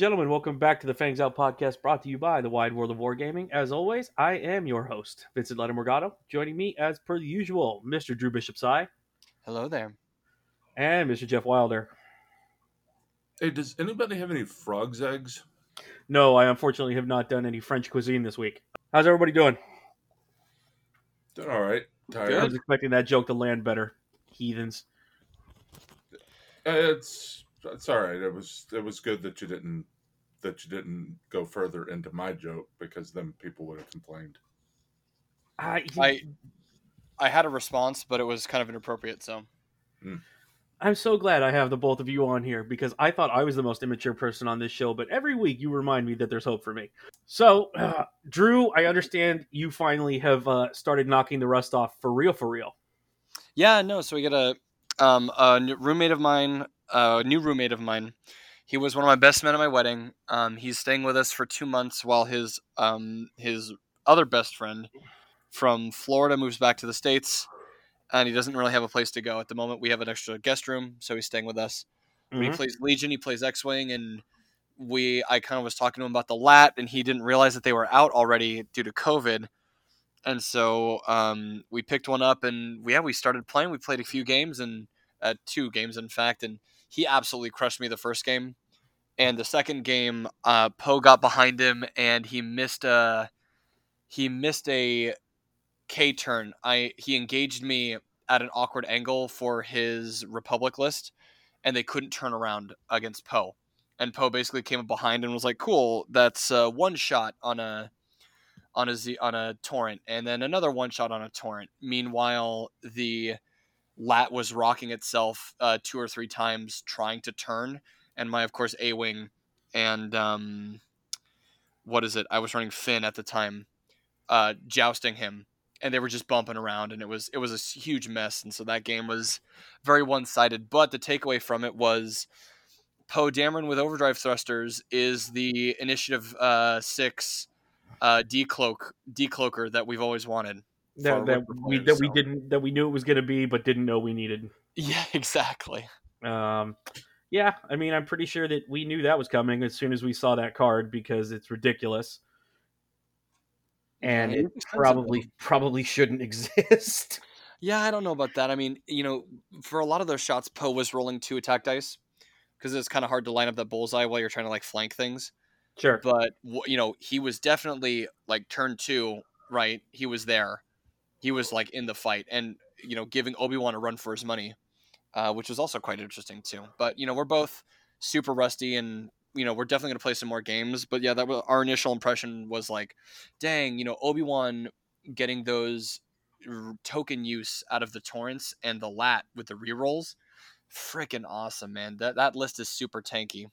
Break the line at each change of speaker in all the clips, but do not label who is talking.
Ladies and gentlemen, welcome back to the Fangs Out podcast brought to you by the Wide World of Wargaming. As always, I am your host, Vincent Lettermorgado. Joining me, as per the usual, Mr. Drew Bishop Sai
Hello there.
and Mr. Jeff Wilder.
Hey, does anybody have any frogs' eggs?
No, I unfortunately have not done any French cuisine this week. How's everybody doing?
Doing all right. Tired.
I was expecting that joke to land better. Heathens.
Uh, It's it's all right. It was it was good that you didn't that you didn't go further into my joke because then people would have complained.
I,
I I had a response, but it was kind of inappropriate. So
I'm so glad I have the both of you on here because I thought I was the most immature person on this show, but every week you remind me that there's hope for me. So, uh, Drew, I understand you finally have uh, started knocking the rust off for real, for real.
yeah, no. So we got a um a n- roommate of mine, a new roommate of mine. He was one of my best men at my wedding. Um, he's staying with us for two months while his um his other best friend from Florida moves back to the states, and he doesn't really have a place to go at the moment. We have an extra guest room, so he's staying with us. But he plays Legion, he plays X Wing, and we I kind of was talking to him about the lat, and he didn't realize that they were out already due to COVID. And so um, we picked one up, and we, yeah, we started playing. We played a few games, and uh, two games in fact, and he absolutely crushed me the first game. And the second game, uh, Poe got behind him, and he missed a he missed a K turn. I he engaged me at an awkward angle for his Republic list, and they couldn't turn around against Poe. And Poe basically came up behind and was like, "Cool, that's uh, one shot on a on a Z, on a torrent, and then another one shot on a torrent." Meanwhile, the lat was rocking itself uh, two or three times trying to turn, and my of course A wing and um, what is it? I was running Finn at the time, uh, jousting him, and they were just bumping around, and it was it was a huge mess, and so that game was very one sided. But the takeaway from it was Poe Dameron with overdrive thrusters is the Initiative uh, Six uh, decloak decloaker that we've always wanted.
That, that we that we didn't that we knew it was going to be, but didn't know we needed.
Yeah, exactly.
Um, yeah, I mean, I'm pretty sure that we knew that was coming as soon as we saw that card because it's ridiculous, and
Yeah,
it probably probably shouldn't exist.
Yeah, I don't know about that. I mean, you know, for a lot of those shots, Poe was rolling two attack dice because it's kind of hard to line up that bullseye while you're trying to like flank things.
sure,
But you know, he was definitely like turn two, right? He was there. He was like in the fight, and you know, giving Obi Wan a run for his money, uh, which was also quite interesting too. But you know, we're both super rusty, and you know, we're definitely gonna play some more games. But yeah, that was our initial impression was like, dang, you know, Obi Wan getting those token use out of the torrents and the lat with the rerolls, freaking awesome, man. That that list is super tanky.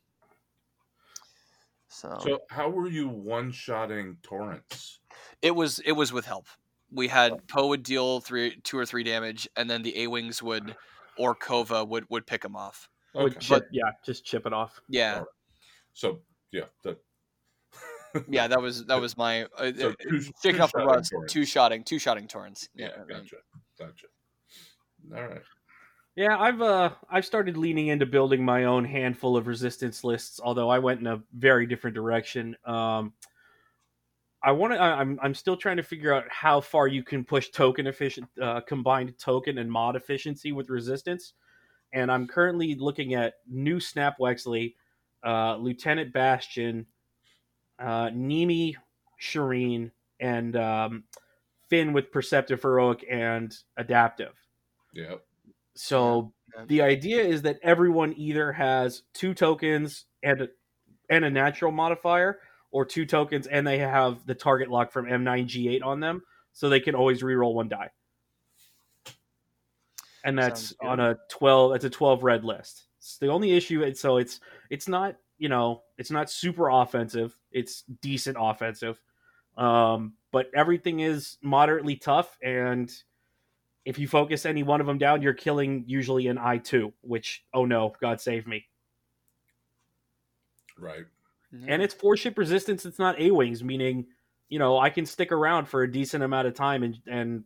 So,
So how were you one shotting torrents?
it was it was with help. We had Poe would deal three, two or three damage, and then the A wings would or Kova would would pick him off.
Would
Okay.
chip, yeah, just chip it off.
Yeah,
So yeah, that
yeah, that was that was my uh,
So
uh,
two-
shaking
two
off the
shotting
rust. Two shotting, two shotting torrents.
yeah,
I mean,
gotcha, gotcha. All right.
Yeah, I've uh I've started leaning into building my own handful of resistance lists, although I went in a very different direction. Um I want to I'm I'm still trying to figure out how far you can push token efficient uh, combined token and mod efficiency with resistance. And I'm currently looking at new Snap Wexley, uh, Lieutenant Bastion, uh, Nimi Chireen, and um, Finn with Perceptive Heroic and Adaptive.
Yep.
So
Yeah.
the idea is that everyone either has two tokens and a, and a natural modifier, or two tokens and they have the target lock from M9G8 on them, so they can always reroll one die. And that's on a twelve. It's a twelve red list. It's the only issue. It's so it's it's not you know it's not super offensive. It's decent offensive, um, but everything is moderately tough and if you focus any one of them down, you're killing usually an I two, which oh no, God save me.
Right.
And it's four ship resistance. It's not A wings, meaning you know I can stick around for a decent amount of time, and and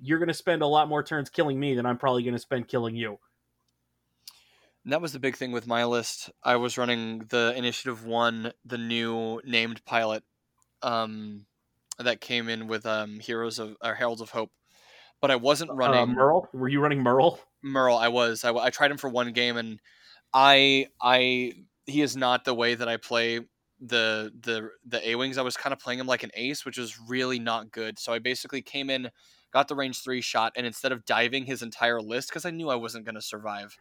you're going to spend a lot more turns killing me than I'm probably going to spend killing you.
And that was the big thing with my list. I was running the Initiative One, the new named pilot, um, that came in with um, Heroes of or Heralds of Hope, but I wasn't running
Uh, Merl, were you running Merl?
Merl. I was. I, I tried him for one game, and I I he is not the way that I play the the the A wings. I was kind of playing him like an ace, which is really not good. So I basically came in, got the range three shot, and instead of diving his entire list because I knew I wasn't going to survive,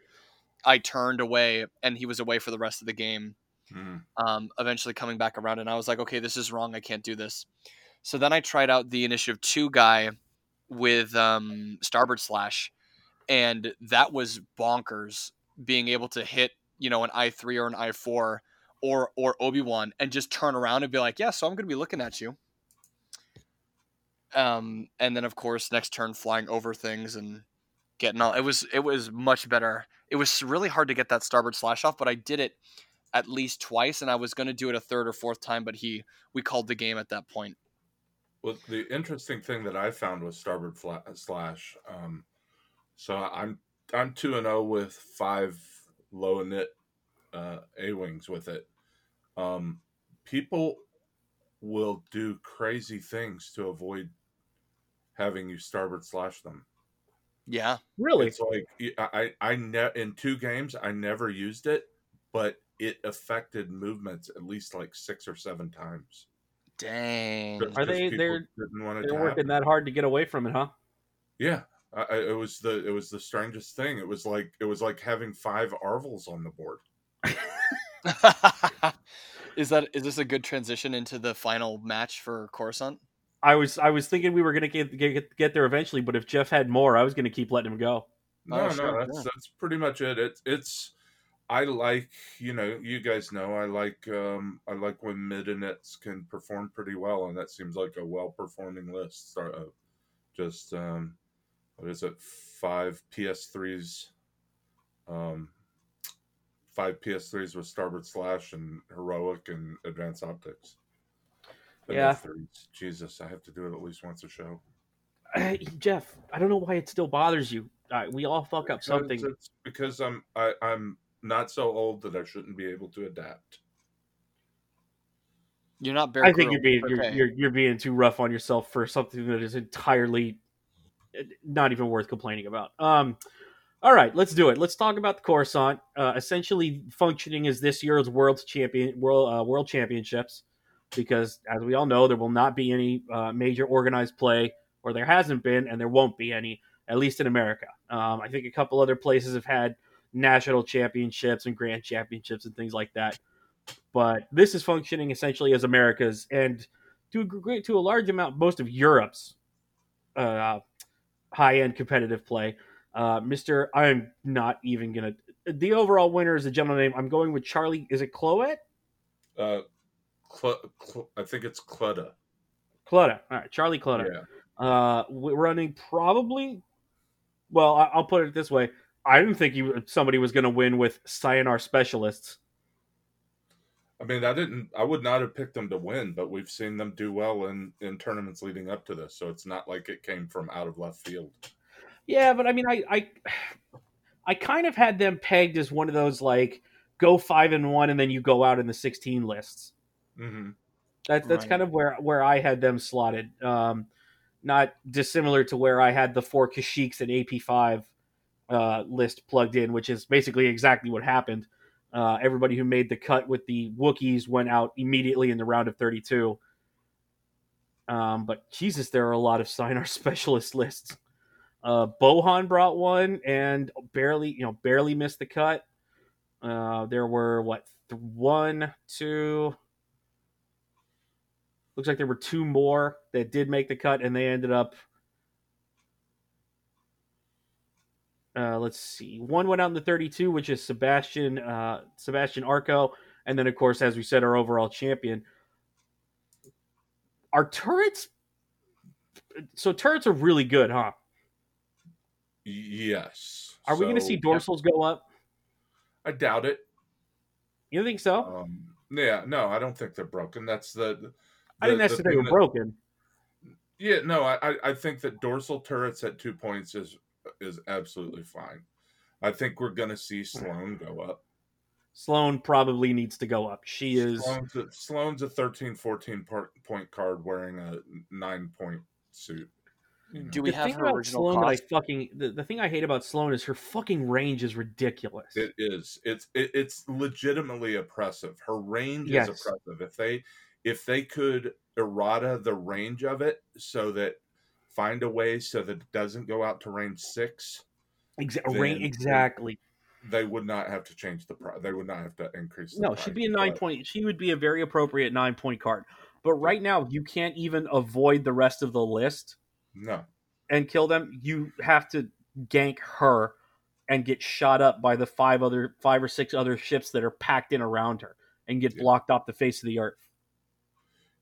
I turned away, and he was away for the rest of the game.
Mm.
Um, eventually coming back around, and I was like, okay, this is wrong. I can't do this. So then I tried out the initiative two guy with um, starboard slash, and that was bonkers. Being able to hit, you know, an I three or an I four or or Obi Wan, and just turn around and be like, yeah, so I'm going to be looking at you. Um, and then of course next turn flying over things and getting all. It was it was much better. It was really hard to get that starboard slash off, but I did it at least twice, and I was going to do it a third or fourth time, but he we called the game at that point.
Well, the interesting thing that I found was starboard slash. Um, so I'm I'm two and zero with five low knit uh, A wings with it. Um, people will do crazy things to avoid having you starboard slash them.
Yeah,
Really?
It's like I I, I ne- in two games I never used it, but it affected movements at least like six or seven times.
dang.
Are they- they're-
didn't want
They're working
happen.
that hard to get away from it, huh?
Yeah, I, I, it was the it was the strangest thing. It was like it was like having five Arvels on the board.
is that is this a good transition into the final match for Coruscant?
I was I was thinking we were gonna get get, get there eventually, but if Jeff had more, I was gonna keep letting him go.
No,
Oh,
no,
sure,
that's
yeah.
that's pretty much it. It's it's I like you know you guys know I like um I like when mid and nets can perform pretty well, and that seems like a well performing list. Start uh, just um what is it five PS3s, um five PS3s with starboard slash and heroic and advanced optics. And
Yeah.
Jesus, I have to do it at least once a show.
Hey, Jeff, I don't know why it still bothers you. Uh, we all fuck up
Because
something.
It's because I'm I, I'm not so old that I shouldn't be able to adapt.
You're not Bear
I think
Grylls,
you're being
but
you're, you're you're being too rough on yourself for something that is entirely not even worth complaining about. Um, all right, let's do it. Let's talk about the Coruscant. Uh, essentially, functioning as this year's world champion world uh, world championships, because as we all know, there will not be any uh, major organized play, or there hasn't been, and there won't be any, at least in America. Um, I think a couple other places have had national championships and grand championships and things like that but this is functioning essentially as America's and to a to a large amount most of Europe's uh, high end competitive play. Uh, Mister, I'm not even gonna. The overall winner is a gentleman name. I'm going with Charlie. Is it Cloet?
Uh, Cl- Cl- I think it's Clutta.
Clutta. All right, Charlie Clutta.
Yeah.
Uh, we're running probably. Well, I- I'll put it this way. I didn't think you, somebody was going to win with Sienar specialists.
I mean, I didn't. I would not have picked them to win, but we've seen them do well in in tournaments leading up to this. So it's not like it came from out of left field.
Yeah, but I mean, I, I, I kind of had them pegged as one of those like go five and one, and then you go out in the sixteen lists.
hmm
That's that's
Right.
kind of where where I had them slotted. Um, not dissimilar to where I had the four Kashyyyks and AP five uh, list plugged in, which is basically exactly what happened. Uh, everybody who made the cut with the Wookiees went out immediately in the round of thirty two. Um, but Jesus, there are a lot of sign specialist lists. Uh, Bohan brought one and barely, you know, barely missed the cut. Uh, there were what th- one, two. Looks like there were two more that did make the cut, and they ended up. Uh, let's see. One went out in the 32, which is Sebastian uh, Sebastian Arco, and then of course, as we said, our overall champion. Our turrets. So turrets are really good, huh?
Yes.
Are we going to see dorsals go up?
I doubt it.
You think so?
Um, yeah, no, I don't think they're broken. That's the. the
I didn't
the
necessarily
thing that-
broken.
Yeah, no, I- I think that dorsal turrets at two points is is absolutely fine. I think we're going to see Sloane go up.
Sloane probably needs to go up. She is
Sloane's a, Sloane's a 13, 14 part, point card wearing a nine point suit. you know.
Do we
the
have
thing
her
about
original
Sloane that I fucking the, the thing I hate about Sloane is her fucking range is ridiculous.
It is. It's it, it's legitimately oppressive. Her range
Yes.
is oppressive. If they if they could errata the range of it so that find a way so that it doesn't go out to range six,
Exa-
then-
range, exactly.
they would not have to change the price. They would not have to increase. The
No,
price.
she'd be a nine
But-
point. She would be a very appropriate nine point card. But right now, you can't even avoid the rest of the list
No,
and kill them. You have to gank her and get shot up by the five other five or six other ships that are packed in around her and get
Yeah.
blocked off the face of the earth.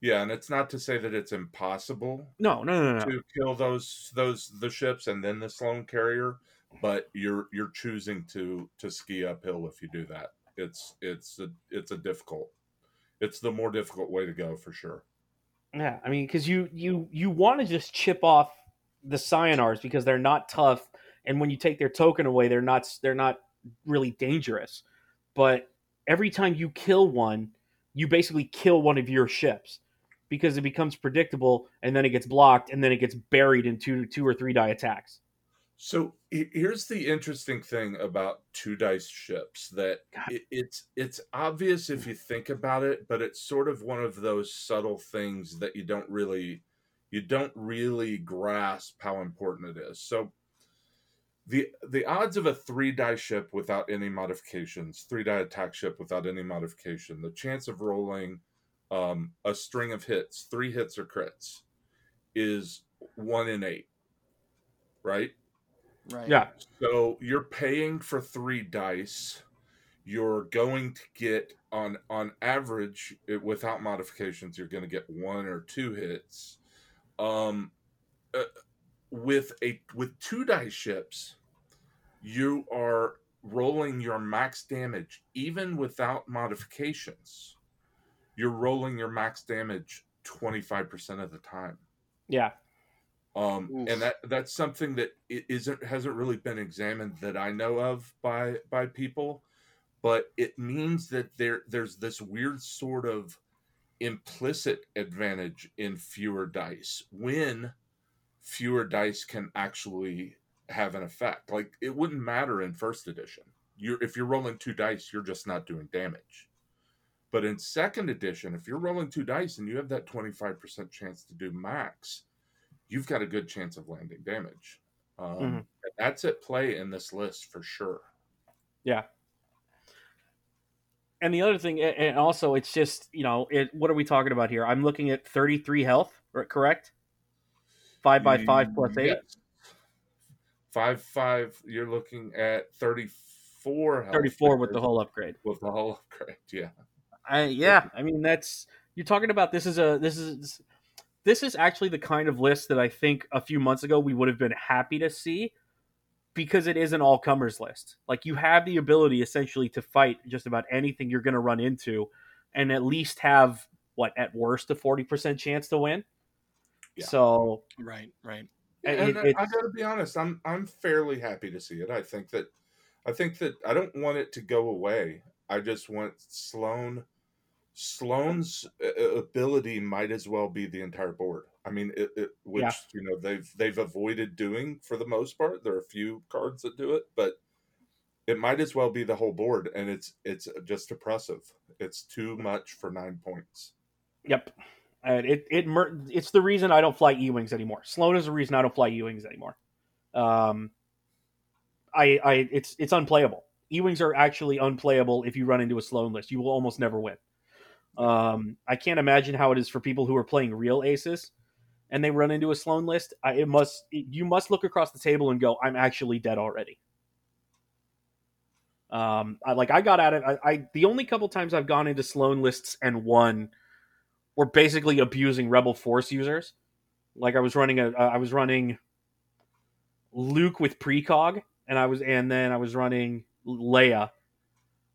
Yeah, and it's not to say that it's impossible
No, no, no, no.
to kill those those the ships and then the Sloane carrier, but you're you're choosing to to ski uphill if you do that. It's it's a it's a difficult. It's the more difficult way to go for sure.
Yeah, I mean, because you you you want to just chip off the Sienars because they're not tough, and when you take their token away, they're not they're not really dangerous. But every time you kill one, you basically kill one of your ships because it becomes predictable, and then it gets blocked, and then it gets buried in two two or three die attacks.
So here's the interesting thing about two dice ships that it, it's it's obvious if you think about it, but it's sort of one of those subtle things that you don't really you don't really grasp how important it is. So the the odds of a three die ship without any modifications, three die attack ship without any modification, the chance of rolling um, a string of hits, three hits or crits, is one in eight, right?
Right.
Yeah,
So you're paying for three dice. You're going to get on on average it, without modifications. You're going to get one or two hits. Um, uh, with a with two dice ships, you are rolling your max damage even without modifications. You're rolling your max damage twenty five percent of the time
yeah,
um,
Oof.
and that that's something that i- isn't hasn't really been examined that I know of by by people, but it means that there there's this weird sort of implicit advantage in fewer dice when fewer dice can actually have an effect. Like it wouldn't matter in first edition. You're if you're rolling two dice, you're just not doing damage. But in second edition, if you're rolling two dice and you have that 25% chance to do max, you've got a good chance of landing damage. Um,
Mhm.
That's at play in this list for sure.
yeah. And the other thing, and also, it's just you know, it. What are we talking about here? I'm looking at 33 health, correct? Five by five plus eight.
Yes. Five five. You're looking at 34. health
34 with the whole upgrade.
with the whole upgrade. Yeah.
I, yeah, I mean that's you're talking about. This is a this is this is actually the kind of list that I think a few months ago we would have been happy to see because it is an all comers list. Like you have the ability essentially to fight just about anything you're going to run into, and at least have what at worst a forty percent chance to win.
Yeah.
So
Right. Right.
And
and
it-
I, I gotta be honest, I'm I'm fairly happy to see it. I think that I think that I don't want it to go away. I just want Sloane Sloane's uh, ability might as well be the entire board. I mean, it, it which
Yeah.
you know they've they've avoided doing for the most part. There are a few cards that do it, but it might as well be the whole board, and it's it's just oppressive. It's too much for nine points.
Yep. And it it mer- it's the reason I don't fly E wings anymore. Sloane is the reason I don't fly E wings anymore. Um, I I it's it's unplayable. E wings are actually unplayable if you run into a Sloane list. You will almost never win. Um, I can't imagine how it is for people who are playing real aces and they run into a Sloane list. I, it must it, you must look across the table and go, I'm actually dead already. Um, I like I got at it. I, I the only couple times I've gone into Sloane lists and won were basically abusing Rebel Force users. Like I was running a, uh, I was running Luke with precog, and I was, and then I was running Leia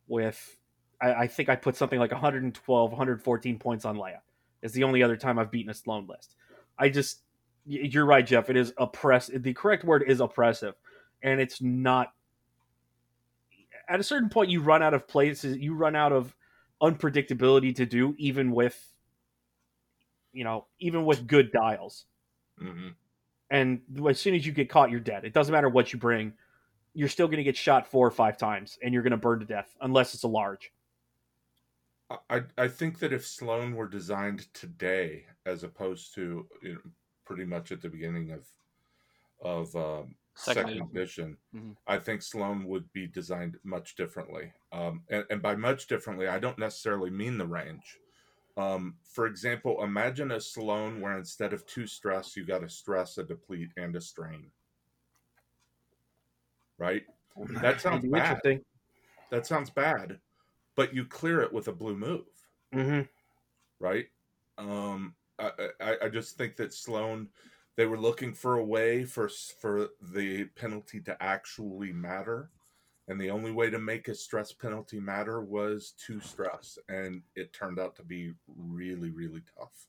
with, I, I think I put something like 112, 114 points on Leia. It's the only other time I've beaten a Sloane list. I just, you're right, Jeff. It is oppressive. The correct word is oppressive, and it's not. at a certain point you run out of places, you run out of unpredictability to do, even with you know, even with good dials.
hmm
And as soon as you get caught, you're dead. It doesn't matter what you bring, you're still going to get shot four or five times, and you're going to burn to death unless it's a large.
I I think that if Sloane were designed today, as opposed to you know, pretty much at the beginning of of um,
Second
second,
edition.
edition,
Mhm.
I think Sloane would be designed much differently. Um, and, and by much differently, I don't necessarily mean the range. Um, for example, imagine a Sloane where instead of two stress, you got a stress, a deplete, and a strain. Right? That sounds bad.
interesting.
That sounds bad, but you clear it with a blue move.
hmm
right? Um, I, I, I just think that Sloane, they were looking for a way for for the penalty to actually matter, and the only way to make a stress penalty matter was to stress, and it turned out to be really really tough.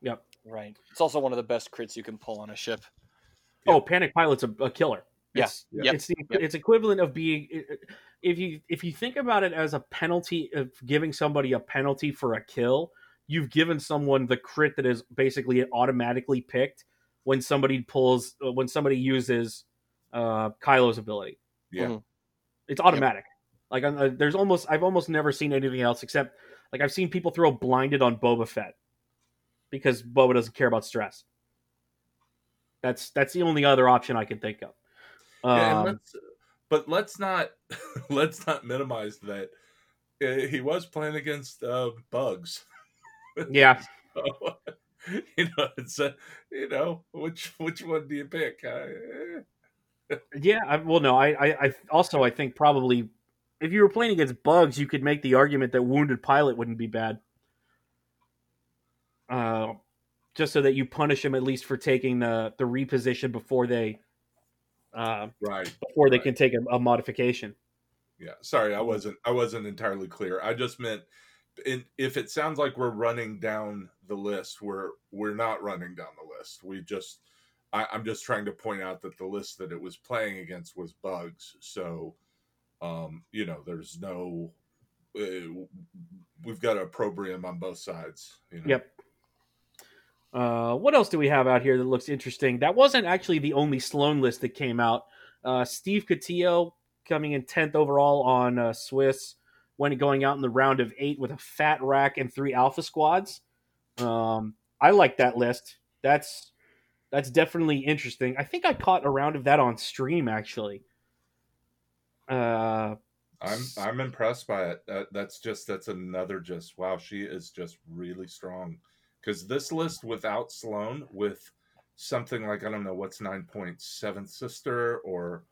Yep.
Right. It's also one of the best crits you can pull on a ship.
Oh, Panic Pilot's a, a killer.
Yeah.
It's,
Yep.
it's the
Yep.
it's equivalent of being if you if you think about it as a penalty of giving somebody a penalty for a kill, you've given someone the crit that is basically automatically picked when somebody pulls uh, when somebody uses uh Kylo's ability.
Yeah,
Mhm.
It's automatic. Like uh, there's almost I've almost never seen anything else except like I've seen people throw blinded on Boba Fett because Boba doesn't care about stress. That's that's the only other option I can think of.
Yeah,
Um,
let's, but let's not let's not minimize that uh, he was playing against uh, bugs.
yeah,
you know, it's a, you know which which one do you pick? Uh,
yeah. I, well, no, I, I, I also I think probably if you were playing against bugs, you could make the argument that wounded pilot wouldn't be bad. Uh, just so that you punish him at least for taking the the reposition before they uh,
right.
before they can take a, a modification.
Yeah, sorry, I wasn't I wasn't entirely clear. I just meant in, if it sounds like we're running down the list, we're we're not running down the list. We just I, I'm just trying to point out that the list that it was playing against was bugs. So, um, you know, there's no uh, we've got a program on both sides. You know?
Yep. Uh, what else do we have out here that looks interesting? That wasn't actually the only Sloane list that came out. Uh, Steve Cotillo coming in tenth overall on uh, Swiss when going out in the round of eight with a fat rack and three alpha squads. Um, I like that list. That's that's definitely interesting. I think I caught a round of that on stream actually. Uh,
I'm I'm impressed by it. That, that's just that's another just wow. She is just really strong. Because this list without Sloane, with something like I don't know what's nine point seventh sister or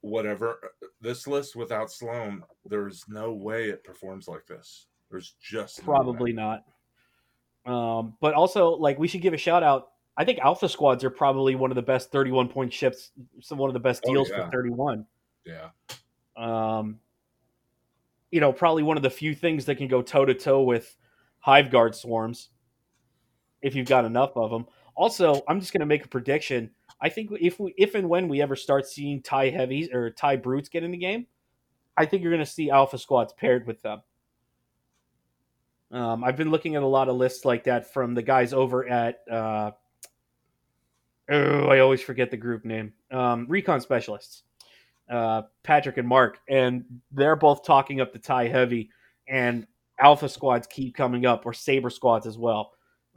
whatever, this list without Sloane, there's no way it performs like this. There's just no.
Probably not. Um, but also, like, we should give a shout out. I think Alpha Squads are probably one of the best 31 point ships, so one of the best
Oh,
deals
yeah.
for 31.
Yeah,
Um, you know, probably one of the few things that can go toe to toe with Hive Guard swarms if you've got enough of them. Also, I'm just going to make a prediction. I think if we, if and when we ever start seeing Tie Heavies or Tie Brutes get in the game, I think you're going to see Alpha Squads paired with them. Um, I've been looking at a lot of lists like that from the guys over at. Uh, oh, I always forget the group name. Um, Recon Specialists, uh, Patrick and Mark, and they're both talking up the tie heavy, and Alpha squads keep coming up, or Saber squads as well.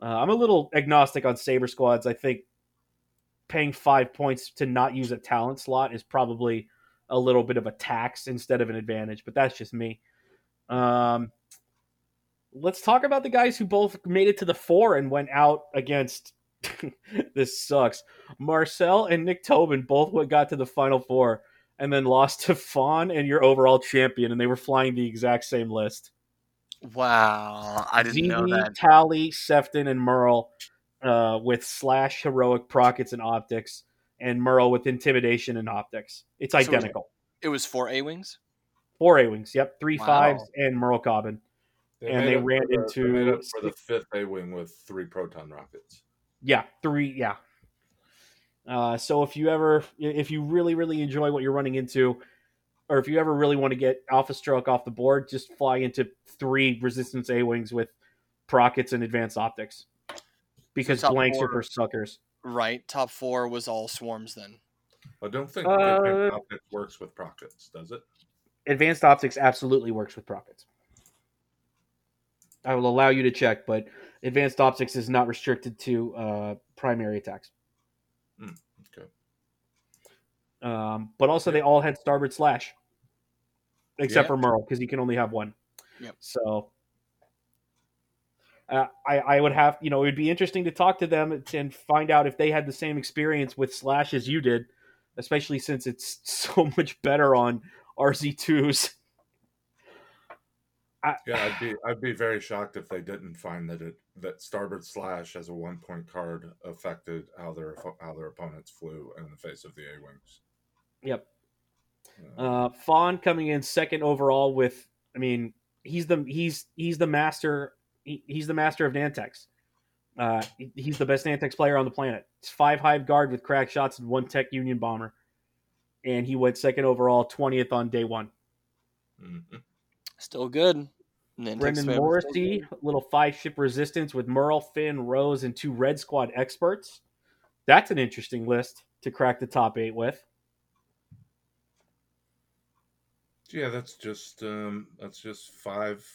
Uh, I'm a little agnostic on Saber squads. I think paying five points to not use a talent slot is probably a little bit of a tax instead of an advantage, but that's just me. Um, let's talk about the guys who both made it to the four and went out against. this sucks. Marcel and Nick Tobin both went- got to the final four and then lost to Fawn and your overall champion, and they were flying the exact same list.
Wow, I didn't know
Zini,
that.
Tallie, Seftin, and Merl uh, with slash heroic prockets and optics, and Merl with intimidation and optics. It's
So it-
identical.
It was four A wings.
Four A wings, yep, three
Wow.
fives, and Merl Cobben. And
made
they
up for
ran
the-
into
they made up for the fifth A wing with three proton rockets.
Yeah, three. Yeah. Uh, so if you ever, if you really, really enjoy what you're running into, or if you ever really want to get Alpha Stroke off the board, just fly into three Resistance A wings with Prockets and Advanced Optics, because
top
blanks are for suckers.
Right. Top four was all swarms then.
I don't think
Uh,
Advanced Optics works with Prockets, does it?
Advanced Optics absolutely works with Prockets. I will allow you to check, but Advanced Optics is not restricted to uh, primary attacks.
Okay.
Um, but also, they all had Starboard Slash, except
Yeah.
for Merl because he can only have one.
Yep.
So, uh, I I would have you know it would be interesting to talk to them and find out if they had the same experience with Slash as you did, especially since it's so much better on RZ2s.
Yeah, I'd be I'd be very shocked if they didn't find that it that Starboard Slash as a one point card affected how their how their opponents flew in the face of the A wings.
Yep.
Uh,
Fawn coming in second overall with, I mean, he's the he's he's the master he, he's the master of Nantex. Uh, he- he's the best Nantex player on the planet. It's five hive guard with crack shots and one Techno Union bomber, and he went second overall, twentieth on day one.
mhm.
Still good. Nantex
Brendan
fam is still
Morrissey,
good.
little five ship resistance with Merl, Finn, Rose, and two Red Squad experts. That's an interesting list to crack the top eight with.
Yeah, that's just um that's just five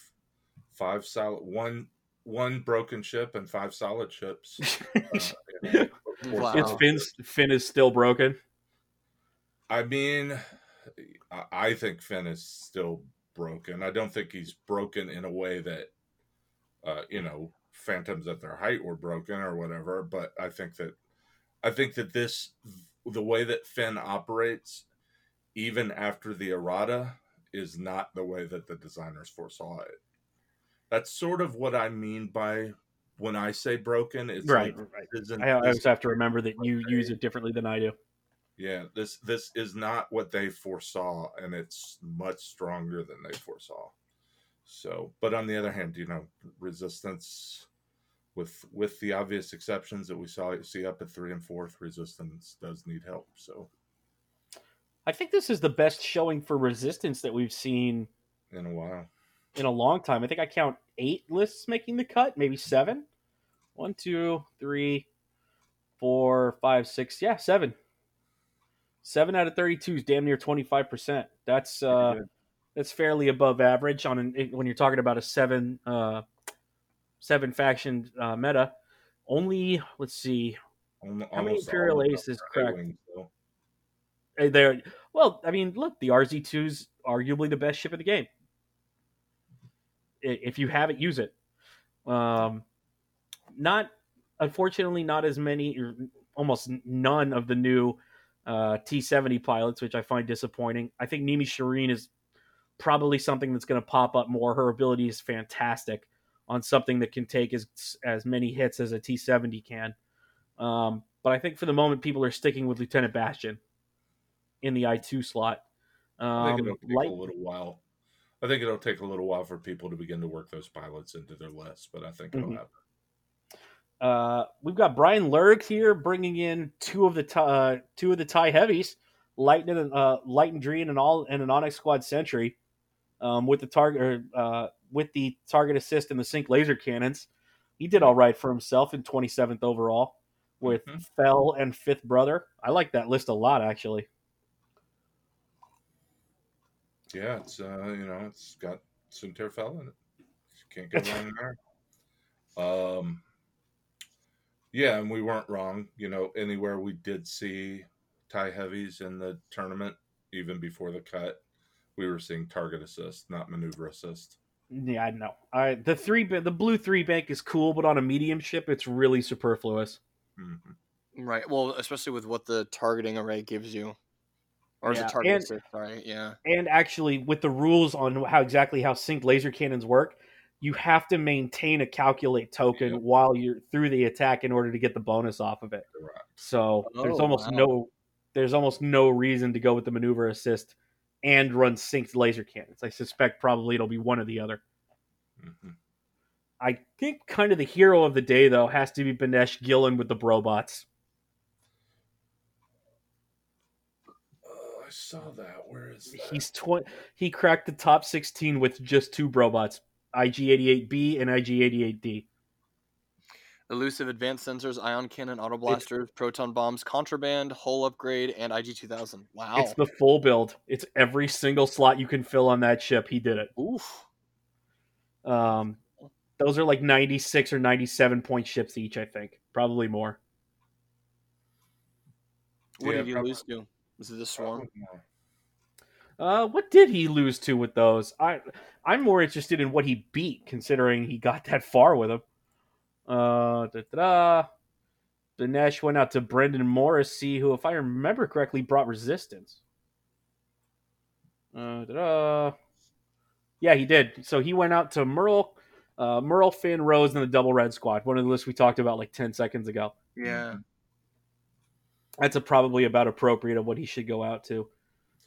five solid one one broken ship and five solid ships. Uh, you
Wow.
It's Finn's Finn is still broken.
I mean, I- I think Finn is still broken. I don't think he's broken in a way that, uh, you know, phantoms at their height were broken or whatever. But I think that, I think that this, the way that Finn operates, even after the errata, is not the way that the designers foresaw it. That's sort of what I mean by when I say broken. It's
Right,
like,
right. I, always have to remember that you use it differently than I do.
yeah, this this is not what they foresaw, and it's much stronger than they foresaw. So, but on the other hand, you know, resistance with with the obvious exceptions that we saw see up at three and fourth, resistance does need help. So,
I think this is the best showing for resistance that we've seen
in a while,
in a long time. I think I count eight lists making the cut, maybe seven. One, two, three, four, five, six. Yeah, seven. Seven out of thirty-two is damn near twenty-five percent. That's uh, that's fairly above average on an, when you're talking about a seven uh, seven faction uh, meta. Only let's see, How many Imperial Aces cracked? Uh, They're well. I mean, look, the RZ2 is arguably the best ship in the game. If you have it, use it. Um, not unfortunately, not as many, almost none of the new uh, T70 pilots, which I find disappointing. I think Nimi Chireen is probably something that's going to pop up more. Her ability is fantastic on something that can take as as many hits as a T70 can. Um, but I think for the moment, people are sticking with Lieutenant Bastion in the I2 slot.
I think
Um,
it'll take
light,
a little while. I think it'll take a little while for people to begin to work those pilots into their lists, but I think it'll
Mhm.
happen.
uh, we've got Brian Lurg here bringing in two of the ti- uh, two of the tie heavies, Lightning and uh, Light and Dream and all and an Onyx Squad Sentry, um, with the target uh, with the target assist and the sync laser cannons. He did all right for himself in 27th overall with
Mhm.
Fell and Fifth Brother. I like that list a lot actually.
Yeah, it's uh, you know, it's got Sunterfell in it. Can't go wrong there. Um, yeah, and we weren't wrong. You know, anywhere we did see tie heavies in the tournament, even before the cut, we were seeing target assist, not maneuver assist.
Yeah, I know. I the three the blue three bank is cool, but on a medium ship, it's really superfluous.
hmm
Right. Well, especially with what the targeting array gives you. Or is
Yeah,
it target
and-
assist? Sorry. Yeah.
and actually with the rules on how exactly how sync laser cannons work you have to maintain a calculate token
Yeah.
while you're through the attack in order to get the bonus off of it
Correct.
so there's
Oh,
almost
wow.
no there's almost no reason to go with the maneuver assist and run synced laser cannons i suspect probably it'll be one or the other
hmm
i think kind of the hero of the day though has to be Banesh Gillen with the brobots
Uh, saw that. Where is that?
He's twenty. He cracked the top sixteen with just two robots, IG88B and IG88D.
Elusive advanced sensors, ion cannon, auto blasters, proton bombs, contraband, hull upgrade, and IG two thousand. Wow.
It's the full build. It's every single slot you can fill on that ship. He did it.
Oof.
Um, those are like ninety six or ninety seven point ships each. I think probably more.
What
Yeah,
did you
probably-
lose to? Was it the swarm?
Uh, what did he lose to with those? I I'm more interested in what he beat, considering he got that far with them. Uh, da, da, da. The Nash went out to Brendan Morrissey, who, if I remember correctly, brought Resistance. Uh, da, da. Yeah, he did. So he went out to Merl, uh, Merl, Finn, Rose, and the Double Red Squad. One of the lists we talked about like ten seconds ago.
Yeah.
That's a, probably about appropriate of what he should go out to.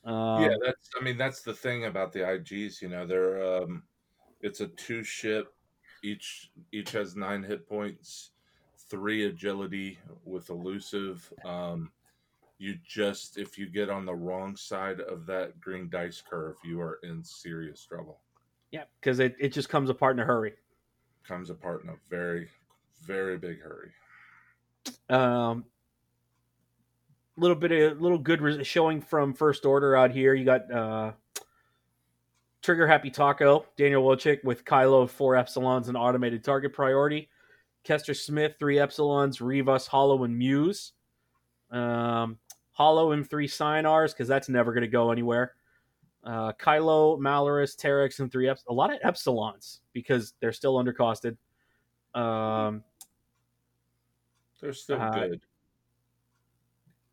Um,
yeah, that's. I mean, that's the thing about the IGs. You know, they're. Um, it's a two ship. Each each has nine hit points, three agility with elusive. Um, you just if you get on the wrong side of that green dice curve, you are in serious trouble.
yeah, because it, it just comes apart in a hurry.
Comes apart in a very, very big hurry.
Um, little bit of a little good showing from First Order out here. You got uh, Trigger Happy Taco, Daniel Wojcik with Kylo four epsilons and automated target priority. Kester Smith three epsilons, Rivas, Holo, and Muse. Um, Hollow and three Sinars because that's never going to go anywhere. Uh, Kylo, Malarus, Terex, and three eps- a lot of epsilons because they're still undercosted. Um,
They're still
Uh,
good.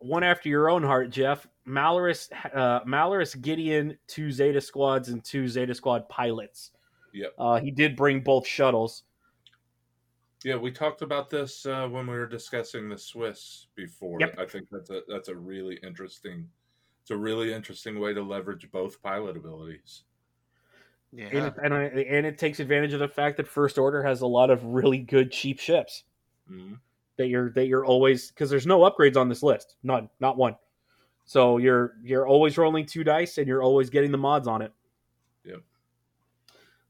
One after your own heart, Jeff. Malarus, uh, Malarus, Gideon, two Zeta squads and two Zeta squad pilots.
Yep.
Uh, he did bring both shuttles.
Yeah, we talked about this uh, when we were discussing the Swiss before.
Yep.
I think that's a that's a really interesting. It's a really interesting way to leverage both pilot abilities.
Yeah.
And, it, and, I, and it takes advantage of the fact that First Order has a lot of really good cheap ships
Mhm.
That you're that you're always because there's no upgrades on this list, none, not one. So you're you're always rolling two dice and you're always getting the mods on it.
Yep.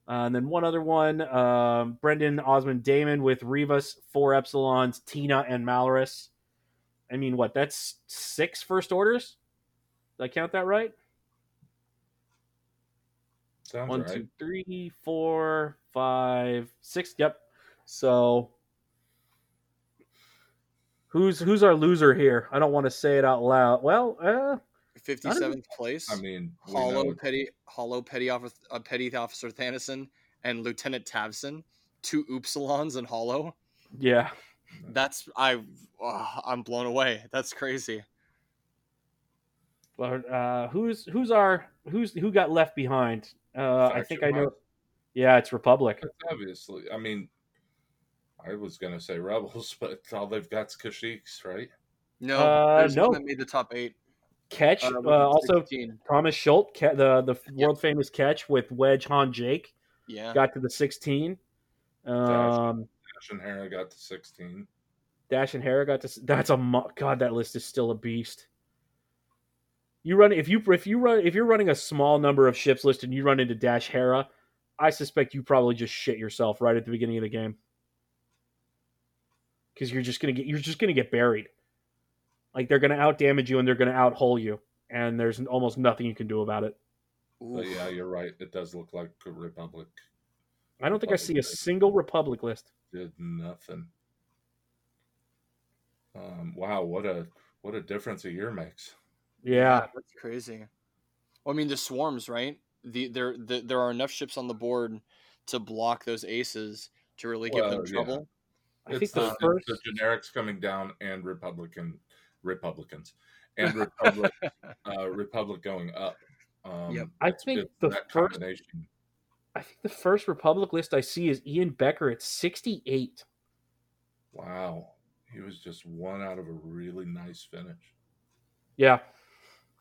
Uh, and then one other one, um, Brendan Osmond Damon with Rivas, four Epsilons, Tina, and Malarus. I mean, what? That's six first orders. Did I count that right?
Sounds
One,
right.
two, three, four, five, six. Yep. So who's who's our loser here? I don't want to say it out loud. Well, uh,
Fifty seventh place.
I mean, Holo
Petty Holo Petty Officer uh, Petty Officer Thanisson and Lieutenant Tavson, two Upsilons and Holo.
yeah.
That's I uh, I'm blown away. That's crazy.
But uh, who's who's our who's who got left behind? Uh, I think I know. Yeah, it's Republic.
That's obviously. I mean, I was gonna say rebels, but all they've got's Kashyyyks, right?
No,
Uh, no.
one that made the top eight.
Catch.
Uh,
Uh, also,
16.
Thomas Schultz, ca- the the world famous catch with Wedge Han Jake,
Yeah.
got to the sixteen. Um,
Dash and Hera got to sixteen.
Dash and Hera got to. That's a mo- god. That list is still a beast. You run if you if you run if you're running a small number of ships list and you run into Dash Hera, I suspect you probably just shit yourself right at the beginning of the game because you're just gonna get you're just gonna get buried. Like they're gonna out damage you and they're gonna out hole you, and there's almost nothing you can do about it.
But yeah, you're right. It does look like a Republic
I don't think I see a single Republic list.
did nothing. Um, wow, what a what a difference a year makes.
Yeah,
that's crazy. Well, I mean, the swarms, right? The there the, there are enough ships on the board to block those aces to really give them
Well, yeah.
trouble.
I think
It's
the
the,
first.
the generics coming down and Republican Republicans and Republic uh, Republic going up. Um,
Yep.
I think the first. I think the first Republic list I see is Ian Becker at 68.
Wow, he was just one out of a really nice finish.
Yeah.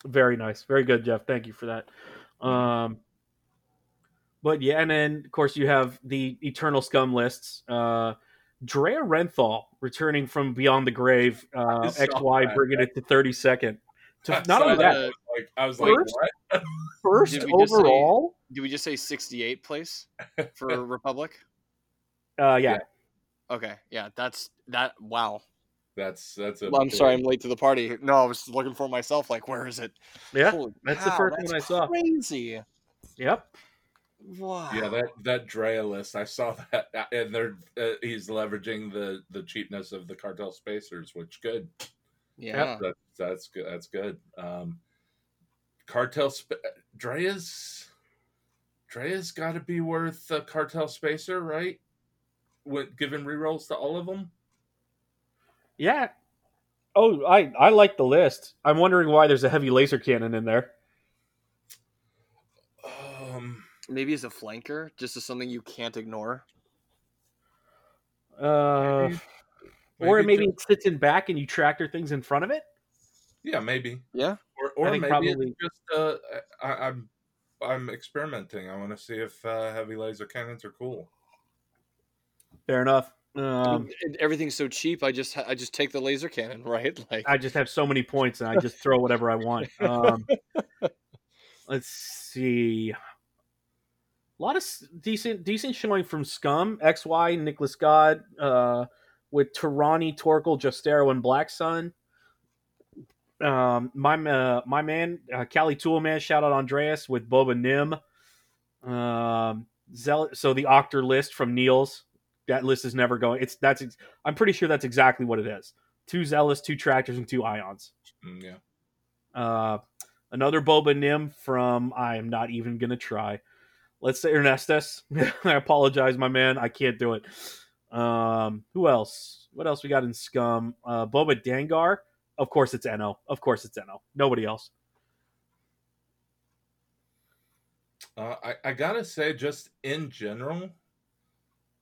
Very nice. Very good, Jeff. Thank you for that. Um but yeah, and then of course you have the Eternal Scum lists. Uh Drea Renthal returning from beyond the grave, uh
I
XY
that.
bringing it to 32nd. To, not only that,
Uh,
like, I was like,
First?
what?
First
Did we just say-
overall.
Do we just say 68th place for Republic?
Uh, yeah.
Yeah.
Okay, yeah, that's that. Wow.
That's that's a.
Well, I'm sorry, I'm late to the party. No, I was looking for myself. Like, where is it?
Yeah,
Holy
that's the first
that's
one I saw.
Crazy.
Yep.
Wow.
Yeah, that that Drea list, I saw that, uh, and they're uh, he's leveraging the the cheapness of the cartel spacers, which good.
Yeah.
That, that's good. That's good. Um, cartel sp- Drea's Drea's got to be worth a cartel spacer, right? With given rerolls to all of them.
Yeah. Oh, I I like the list. I'm wondering why there's a heavy laser cannon in there.
Um,
Maybe as a flanker, just as something you can't ignore.
Uh,
maybe-
or maybe
just-
it sits in back and you tractor things in front of it.
yeah, maybe.
Yeah.
Or, or
think
maybe
probably-
it's just uh, I, I'm I'm experimenting. I want to see if uh, heavy laser cannons are cool.
Fair enough. Um,
it- everything's so cheap. I just I just take the laser cannon, right? Like,
I just have so many points and I just throw whatever I want. Um, let's see. A lot of decent decent showing from Scum, XY, Nicholas God, uh, with Tarani, Torkel, Justero, and Black Sun. Um, my uh, my man, uh, Cali Toolman, shout out Andreas with Boba Nim. Um, so the Octor list from Niels. That list is never going. It's that's. ex- I'm pretty sure that's exactly what it is. Two zealous, two tractors, and two ions.
Mm, yeah.
Uh, another Boba Nim from I am not even gonna try. Let's say Ernestus. I apologize, my man. I can't do it. Um, who else? What else we got in Scum? Uh, Boba Dengar. Of course it's No. Of course it's No. Nobody else.
Uh, I, I gotta say, just in general,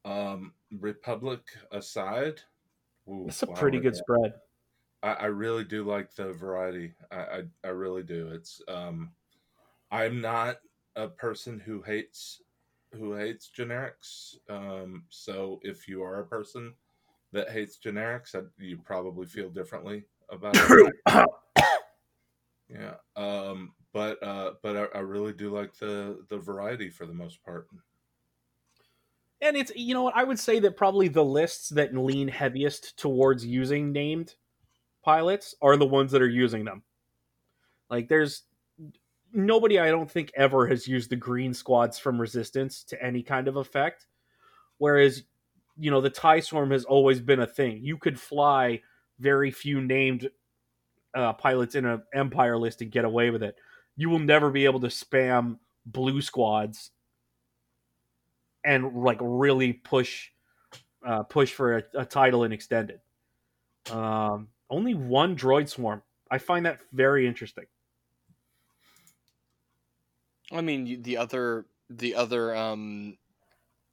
um, Republic aside, ooh,
It's a
wow,
pretty good
yeah.
spread.
I, I really do like the variety. I, I I really do. It's um, I'm not a person who hates who hates generics. Um, so if you are a person that hates generics, you probably feel differently about it. yeah. Um, but uh, but I, I really do like the the variety for the most part.
And it's you know what I would say that probably the lists that lean heaviest towards using named pilots are the ones that are using them. Like there's nobody I don't think ever has used the green squads from resistance to any kind of effect. Whereas, you know, the tie swarm has always been a thing. You could fly very few named uh, pilots in an empire list and get away with it. You will never be able to spam blue squads and like really push uh, push for a, a title in extended. Um, only one droid swarm. I find that very interesting.
I mean, the other the other um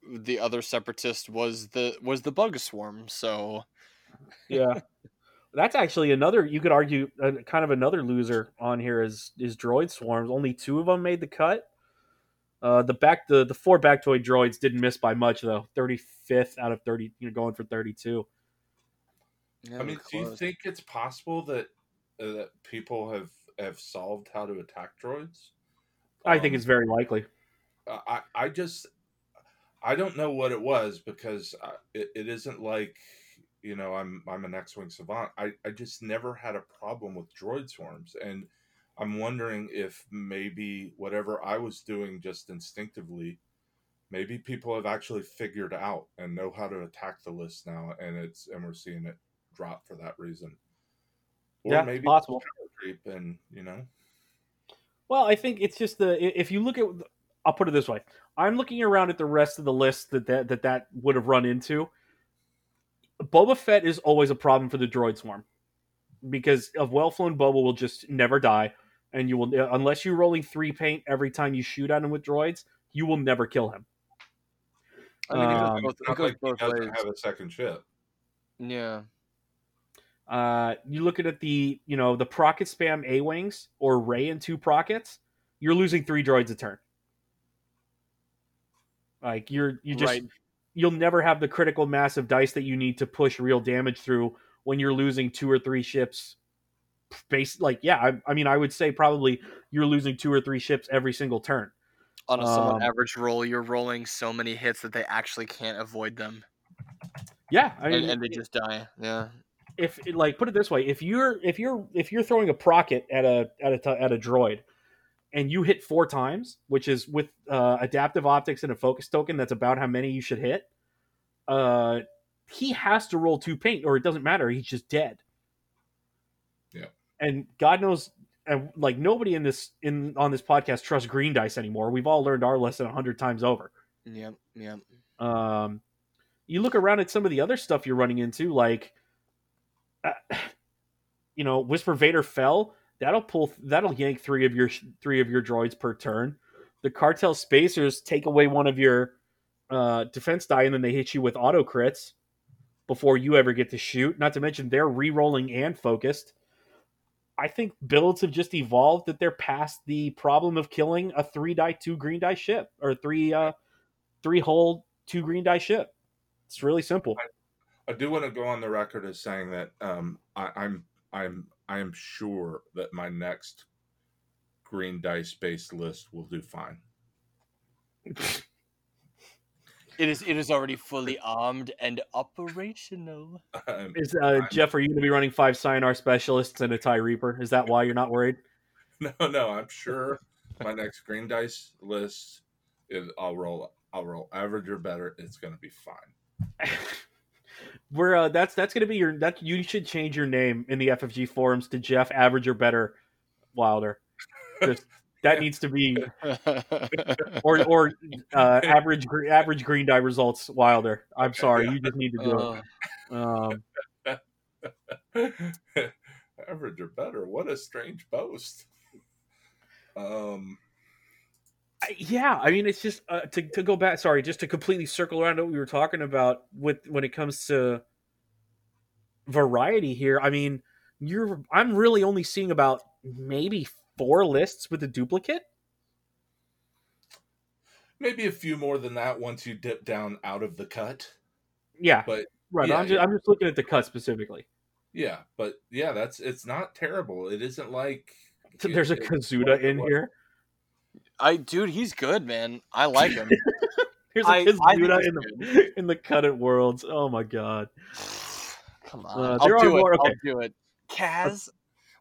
the other separatist was the was the bug swarm. So
Yeah, that's actually another. You could argue uh, kind of another loser on here is is droid swarms. Only two of them made the cut. Uh, the back the the four Baktoid droids didn't miss by much though. Thirty fifth out of thirty. you know, going for thirty two.
yeah,
I mean, do you think it's possible that uh, that people have have solved how to attack droids?
I think
Um,
it's very likely.
I I just I don't know what it was because I, it, it isn't like you know I'm I'm an X-wing savant. I I just never had a problem with droid swarms, and I'm wondering if maybe whatever I was doing just instinctively, maybe people have actually figured out and know how to attack the list now, and it's and we're seeing it drop for that reason. Or
Yeah,
maybe
possible.
creep, and you know.
Well, I think it's just the if you look at I'll put it this way. I'm looking around at the rest of the list that that that, that would have run into. Boba Fett is always a problem for the droid swarm because of well flown Boba will just never die, and you will unless you're rolling three paint every time you shoot at him with droids, you will never kill him.
I mean, it goes
Um,
both,
It's
it goes
like he
both
doesn't
ways.
have a second ship.
Yeah.
Uh, you look at the you know the procket spam A wings or Ray and two prockets, you're losing three droids a turn. Like you're you just
right.
you'll never have the critical mass of dice that you need to push real damage through when you're losing two or three ships base like yeah. I, I mean, I would say probably you're losing two or three ships every single turn.
On a somewhat
Um,
average roll, you're rolling so many hits that they actually can't avoid them,
Yeah, I mean,
and, and they just die. Yeah.
If like put it this way, if you're if you're if you're throwing a procket at a at a at a droid, and you hit four times, which is with uh, adaptive optics and a focus token, that's about how many you should hit. Uh, he has to roll two paint, or it doesn't matter. He's just dead.
Yeah.
And God knows, and like nobody in this in on this podcast trusts green dice anymore. We've all learned our lesson a hundred times over.
Yep. Yep.
Um, you look around at some of the other stuff you're running into, like, you know, Whisper Vader fell. That'll pull. That'll yank three of your three of your droids per turn. The cartel spacers take away one of your uh, defense die, and then they hit you with auto crits before you ever get to shoot. Not to mention they're re-rolling and focused. I think builds have just evolved that they're past the problem of killing a three die two green die ship or three uh three hull two green die ship. It's really simple.
I do want to go on the record as saying that um, I, I'm I'm I am sure that my next green dice based list will do fine.
It is. It is already fully armed and operational.
Um,
Is uh, Jeff? Are you going to be running five Sienar specialists and a Tie Reaper? Is that why you're not worried?
no, no, I'm sure my next green dice list is I'll roll I'll roll average or better. It's going to be fine.
We're uh, that's that's going to be your that you should change your name in the FFG forums to Jeff Average or Better Wilder. Just that needs to be or or uh, average average green die results Wilder. I'm sorry, you just need to do
Uh,
it. Um,
average or better. What a strange boast. Um,
yeah, I mean, it's just uh, to to go back. Sorry, just to completely circle around what we were talking about with when it comes to variety here. I mean, you're I'm really only seeing about maybe four lists with a duplicate.
maybe a few more than that once you dip down out of the cut.
Yeah,
But
right.
yeah,
I'm just I'm just looking at the cut specifically.
yeah, but yeah, that's it's not terrible. It isn't like
So there's a Kazuda in
what-
here.
I dude, he's good, man. I like him.
There's a
I- I think
Kazuda
he's
in the in the cutted worlds. Oh my god.
Come
Uh,
on,
there
I'll
are
do
more-
it.
okay.
I'll do it. Kaz,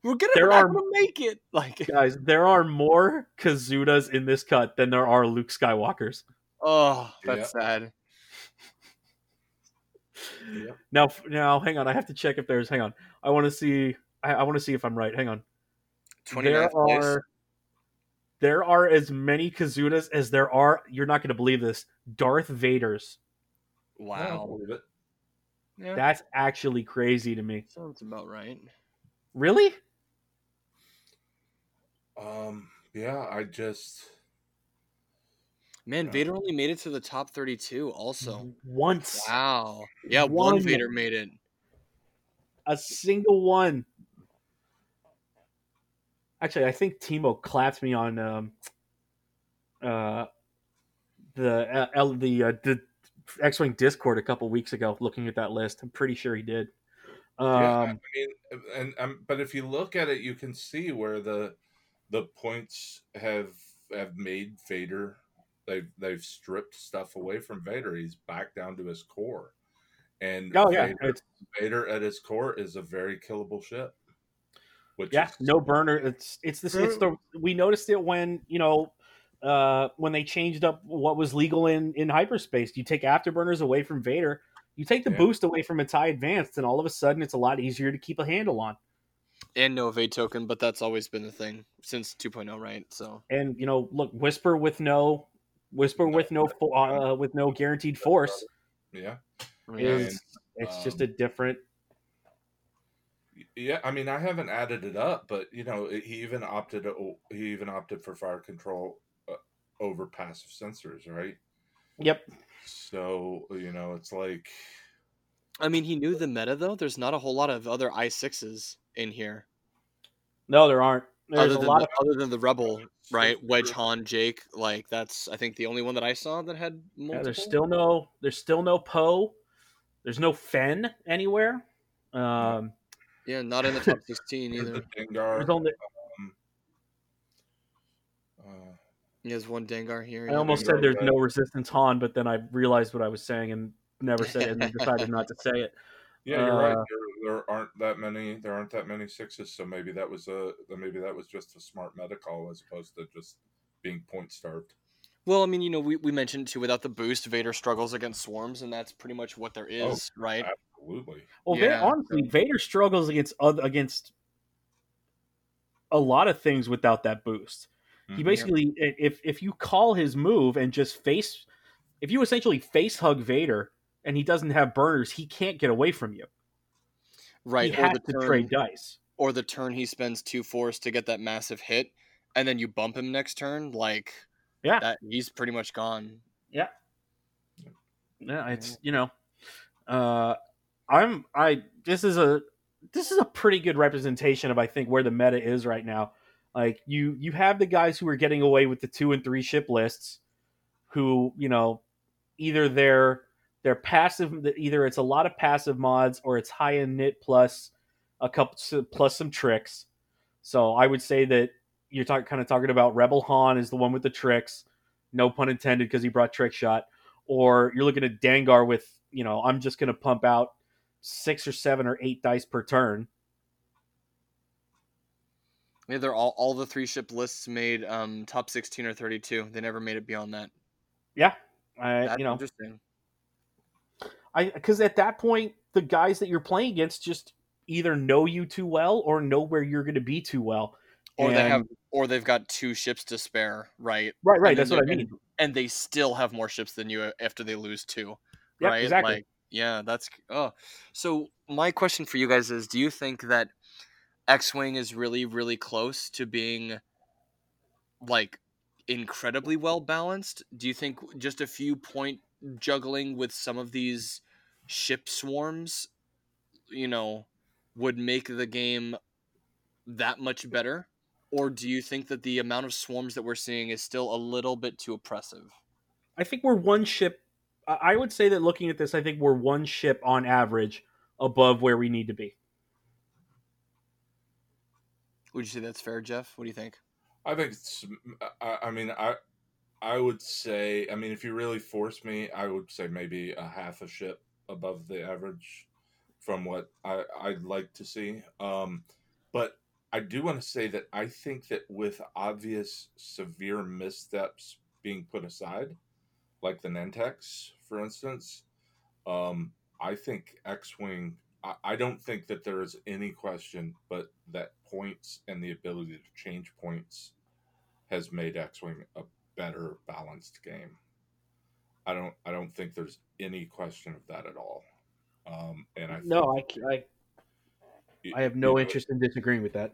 we're gonna,
There
we're gonna make it. Like,
Guys, there are more Kazudas in this cut than there are Luke Skywalkers.
oh, that's sad.
Yeah.
Now, now, hang on. I have to check if there's. Hang on. I want to see. I, I want to see if I'm right. Hang on.
Twenty
There
ninth place.
are. There are as many Kazudas as there are. You're not going to believe this. Darth Vaders.
I don't
Wow,
believe it.
yeah,
That's actually crazy to me.
sounds about right.
Really?
Um, yeah, I just
Man,
Yeah.
Vader only made it to the top thirty-two. Also.
Once.
wow. Yeah, one,
One.
Vader made it.
A single one. Actually, I think Timo clapped me on um, uh, the uh, L, the uh, the X-wing Discord a couple weeks ago, looking at that list. I'm pretty sure he did. Um,
yeah, I mean, and um, but if you look at it, you can see where the the points have have made Vader. They've they've stripped stuff away from Vader. He's back down to his core, and
oh yeah,
Vader, Vader at his core is a very killable ship. Which
yeah,
is,
no burner. It's it's this. It's the we noticed it when you know uh, when they changed up what was legal in in hyperspace. You take afterburners away from Vader. You take the
Yeah.
boost away from its TIE Advanced, and all of a sudden, it's a lot easier to keep a handle on.
And no evade token, but that's always been the thing since 2.0, right? So
And you know, look, whisper with no whisper with no uh, with no guaranteed force
Yeah,
is it's just a
um,
different.
Yeah. I mean, I haven't added it up, but you know, he even opted. He even opted for fire control uh, over passive sensors, right?
Yep.
So you know, it's like
I mean, he knew the meta though. There's not a whole lot of other i6s in here,
No, there aren't. There's
other
a lot
the,
of
other than the Rebel, right? Wedge
true.
Han, Jake. Like that's I think the only one that I saw that had multiple.
Yeah, there's still no there's still no Poe. There's no Fen anywhere. Um,
Yeah, not in the top 16 either.
the Dengar.
There's only
um, uh,
He has one Dengar here.
I
yeah.
almost said there's no resistance Han, but then I realized what I was saying and never said it and decided not to say it.
yeah, you're right.
Uh,
There, there aren't that many. There aren't that many sixes. So maybe that was a. Maybe that was just a smart meta call as opposed to just being point starved.
Well, I mean, you know, we, we mentioned too, without the boost, Vader struggles against swarms, and that's pretty much what there is,
Oh,
is, right?
Absolutely.
Well, Vader,
Yeah.
honestly, Vader struggles against other, against a lot of things without that boost. He
Mhm.
basically, i- if if you call his move and just face, if you essentially face hug Vader and he doesn't have burners, he can't get away from you.
Right.
he
Or
has
the,
to
turn,
trade dice.
or the turn he spends two force to get that massive hit, and then you bump him next turn, like,
Yeah.
that he's pretty much gone.
Yeah. Yeah, it's you know, uh, I'm I. This is a this is a pretty good representation of I think where the meta is right now. Like you you have the guys who are getting away with the two and three ship lists, who you know, either they're they're passive. Either it's a lot of passive mods or it's high end init plus a couple plus some tricks. So I would say that you're talking kind of talking about Rebel Han is the one with the tricks, no pun intended because he brought trick shot or you're looking at Dengar with, you know, I'm just going to pump out six or seven or eight dice per turn.
Yeah, they're all all the three ship lists made um top sixteen or thirty two. They never made it beyond that.
Yeah, I,
That's
you know,
interesting.
I because at that point the guys that you're playing against just either know you too well or know where you're going to be too well.
Or they have or they've got two ships to spare, right?
right, right.
and
That's what I mean.
And they still have more ships than you after they lose two.
Yep,
right?
exactly.
Like, yeah, that's oh. So my question for you guys is: Do you think that X-wing is really, really close to being like incredibly well balanced? Do you think just a few point juggling with some of these ship swarms, you know, would make the game that much better? Or do you think that the amount of swarms that we're seeing is still a little bit too oppressive?
I think we're one ship. I I would say that looking at this, I think we're one ship on average above where we need to be.
Would you say that's fair, Jeff? What do you think?
I think it's. I, I mean, I. I would say. I mean, if you really force me, I would say maybe a half a ship above the average, from what I I'd like to see. Um, but I do want to say that I think that with obvious severe missteps being put aside, like the Nantex, for instance, um, I think X-wing. I, I don't think that there is any question, but that points and the ability to change points has made X-wing a better balanced game. I don't. I don't think there's any question of that at all. Um, and I
No, I, I, I have
you
no
know,
interest in disagreeing with that.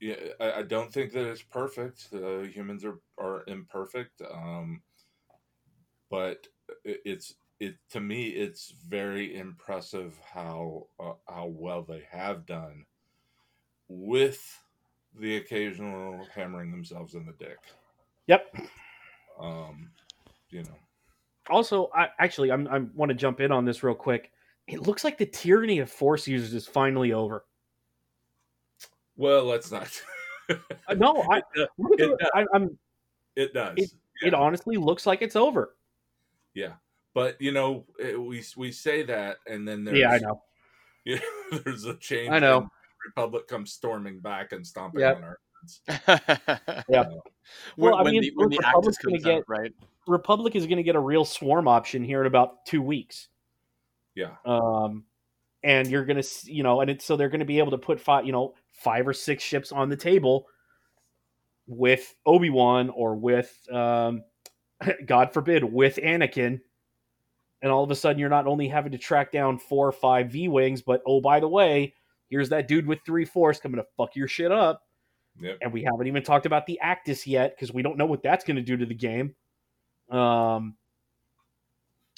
yeah, I, I don't think that it's perfect. Uh, humans are are imperfect, um, but it's it to me it's very impressive how uh, how well they have done with the occasional hammering themselves in the dick.
Yep.
Um, you know,
Also, I actually I'm, I want to jump in on this real quick. It looks like the tyranny of force users is finally over.
well, let's not.
Uh, No, I,
it, it does.
I, I'm.
it does.
It
Yeah.
honestly looks like it's over.
Yeah, but you know, it, we we say that, and then there's
Yeah, I know.
Yeah, there's a change.
I know.
Republic comes storming back and stomping
Yep.
on our heads.
Yeah.
when,
Well, I mean,
the, when the
look,
Actis
Republic's gonna get-
out, right?
Republic is going to get a real swarm option here in about two weeks.
Yeah,
Um, and you're going to, you know, and it's so they're going to be able to put five, you know, five or six ships on the table with Obi Wan or with, um, God forbid, with Anakin. And all of a sudden, you're not only having to track down four or five V wings, but oh, by the way, here's that dude with three force coming to fuck your shit up.
yep.
and we haven't even talked about the Actis yet because we don't know what that's going to do to the game. Um,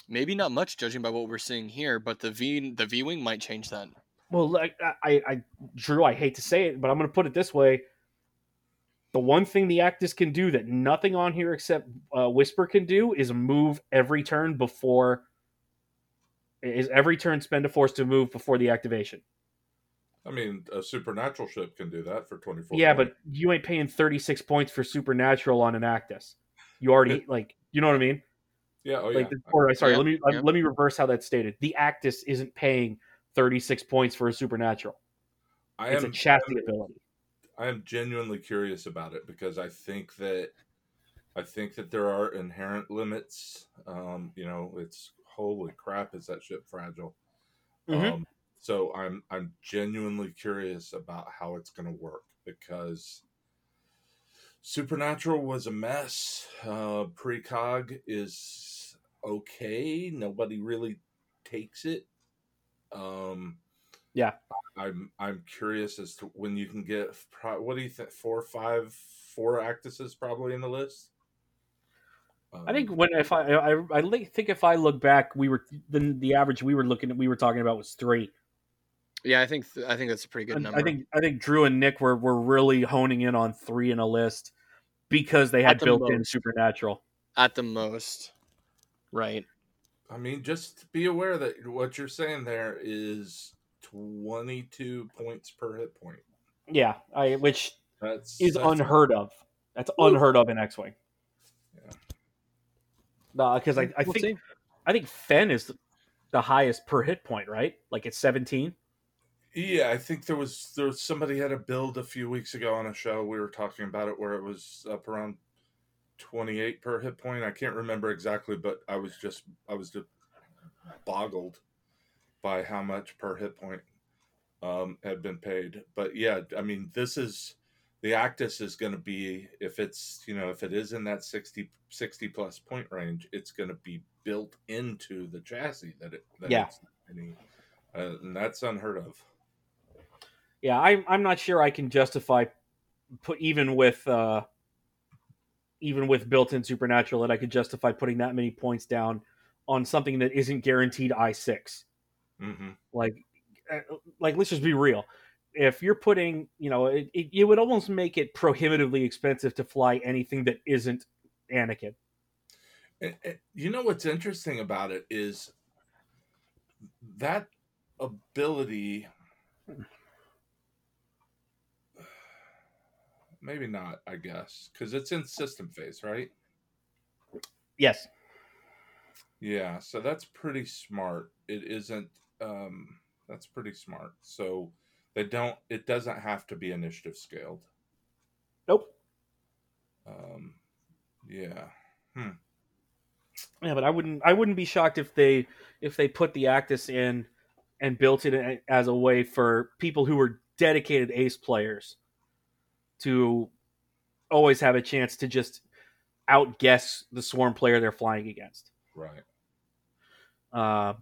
Maybe not much, judging by what we're seeing here, but the V the V wing might change that.
well, like I, I, Drew, I hate to say it, but I'm going to put it this way: the one thing the Actis can do that nothing on here except uh, Whisper can do is move every turn before is every turn spend a force to move before the activation.
I mean, a supernatural ship can do that for twenty four.
Yeah, but you ain't paying 36 points for Supernatural on an Actis. You already like, you know what I mean?
yeah, oh
like,
yeah,
the- or sorry,
Yeah,
let me
yeah.
let me reverse how that's stated. The Actis isn't paying 36 points for a Supernatural.
I
It's a
am
chassis ability.
I am genuinely curious about it because I think that I think that there are inherent limits. Um, you know, it's holy crap, is that ship fragile?
Mhm.
Um, so I'm I'm genuinely curious about how it's going to work because Supernatural was a mess. Uh, Precog is okay. Nobody really takes it. Um,
Yeah.
I'm I'm curious as to when you can get pro- what do you think Four, five, four or five probably in the list.
I think
Um,
when if I I, I think if I look back, we were the the average we were looking at we were talking about was three.
Yeah, I think I think that's a pretty good number.
I think I think Drew and Nick were were really honing in on three in a list because they had
the
built in. Supernatural.
at the most, right?
I mean, just be aware that what you're saying there is 22 points per hit point.
Yeah, I which
That's
is
that's-
unheard of. That's
Woo.
unheard of in X Wing.
Yeah.
because I, I
We'll
think
see.
I think Fen is the highest per hit point, right? Like it's seventeen.
Yeah, I think there was there was somebody had a build a few weeks ago on a show. We were talking about it where it was up around 28 per hit point. I can't remember exactly, but I was just I was just boggled by how much per hit point um, had been paid. But yeah, I mean, this is the Actis is going to be if it's you know if it is in that 60, 60 plus point range, it's going to be built into the chassis that it that
yeah,
any, uh, and that's unheard of.
Yeah, I'm I'm not sure I can justify put even with uh, even with built-in supernatural that I could justify putting that many points down on something that isn't guaranteed i6.
Mm-hmm.
Like, uh, like let's just be real. If you're putting, you know, it, it, it would almost make it prohibitively expensive to fly anything that isn't Anakin.
You know what's interesting about it is that ability maybe not i guess because it's in system phase right
yes
yeah so that's pretty smart it isn't um, that's pretty smart. So they don't. It doesn't have to be initiative scaled.
Nope.
Um, yeah.
Yeah, but I wouldn't. I wouldn't be shocked if they if they put the Actis in and built it as a way for people who were dedicated Ace players to always have a chance to just outguess the Swarm player they're flying against.
Right.
Uh,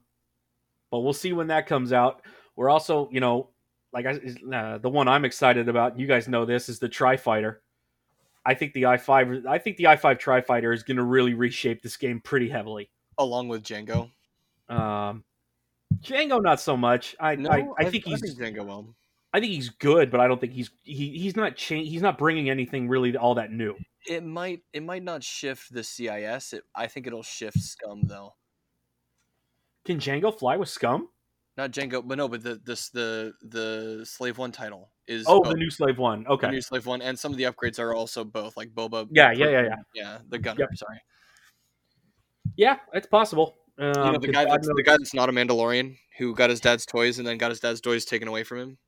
but we'll see when that comes out. We're also, you know, like I, uh, the one I'm excited about. You guys know this is the Tri Fighter. I think the i five. I think the i five Tri Fighter is going to really reshape this game pretty heavily.
Along with Django.
Um, Django, not so much. I
No,
I, I think he's
Django will.
I think he's good, but I don't think he's he, he's not cha- he's not bringing anything really all that new.
It might it might not shift the CIS. It, I think it'll shift Scum though.
Can Django fly with Scum?
Not Django, but no, but the this the the Slave One title is
Oh,
both.
the new Slave One.
The
Okay,
new Slave One, and some of the upgrades are also both like Boba.
Yeah, yeah, yeah, yeah.
yeah. The gunner.
Yep.
Sorry,
yeah, it's possible. Um,
you know the
'cause
guy that's the guy that's not a Mandalorian who got his dad's toys and then got his dad's toys taken away from him.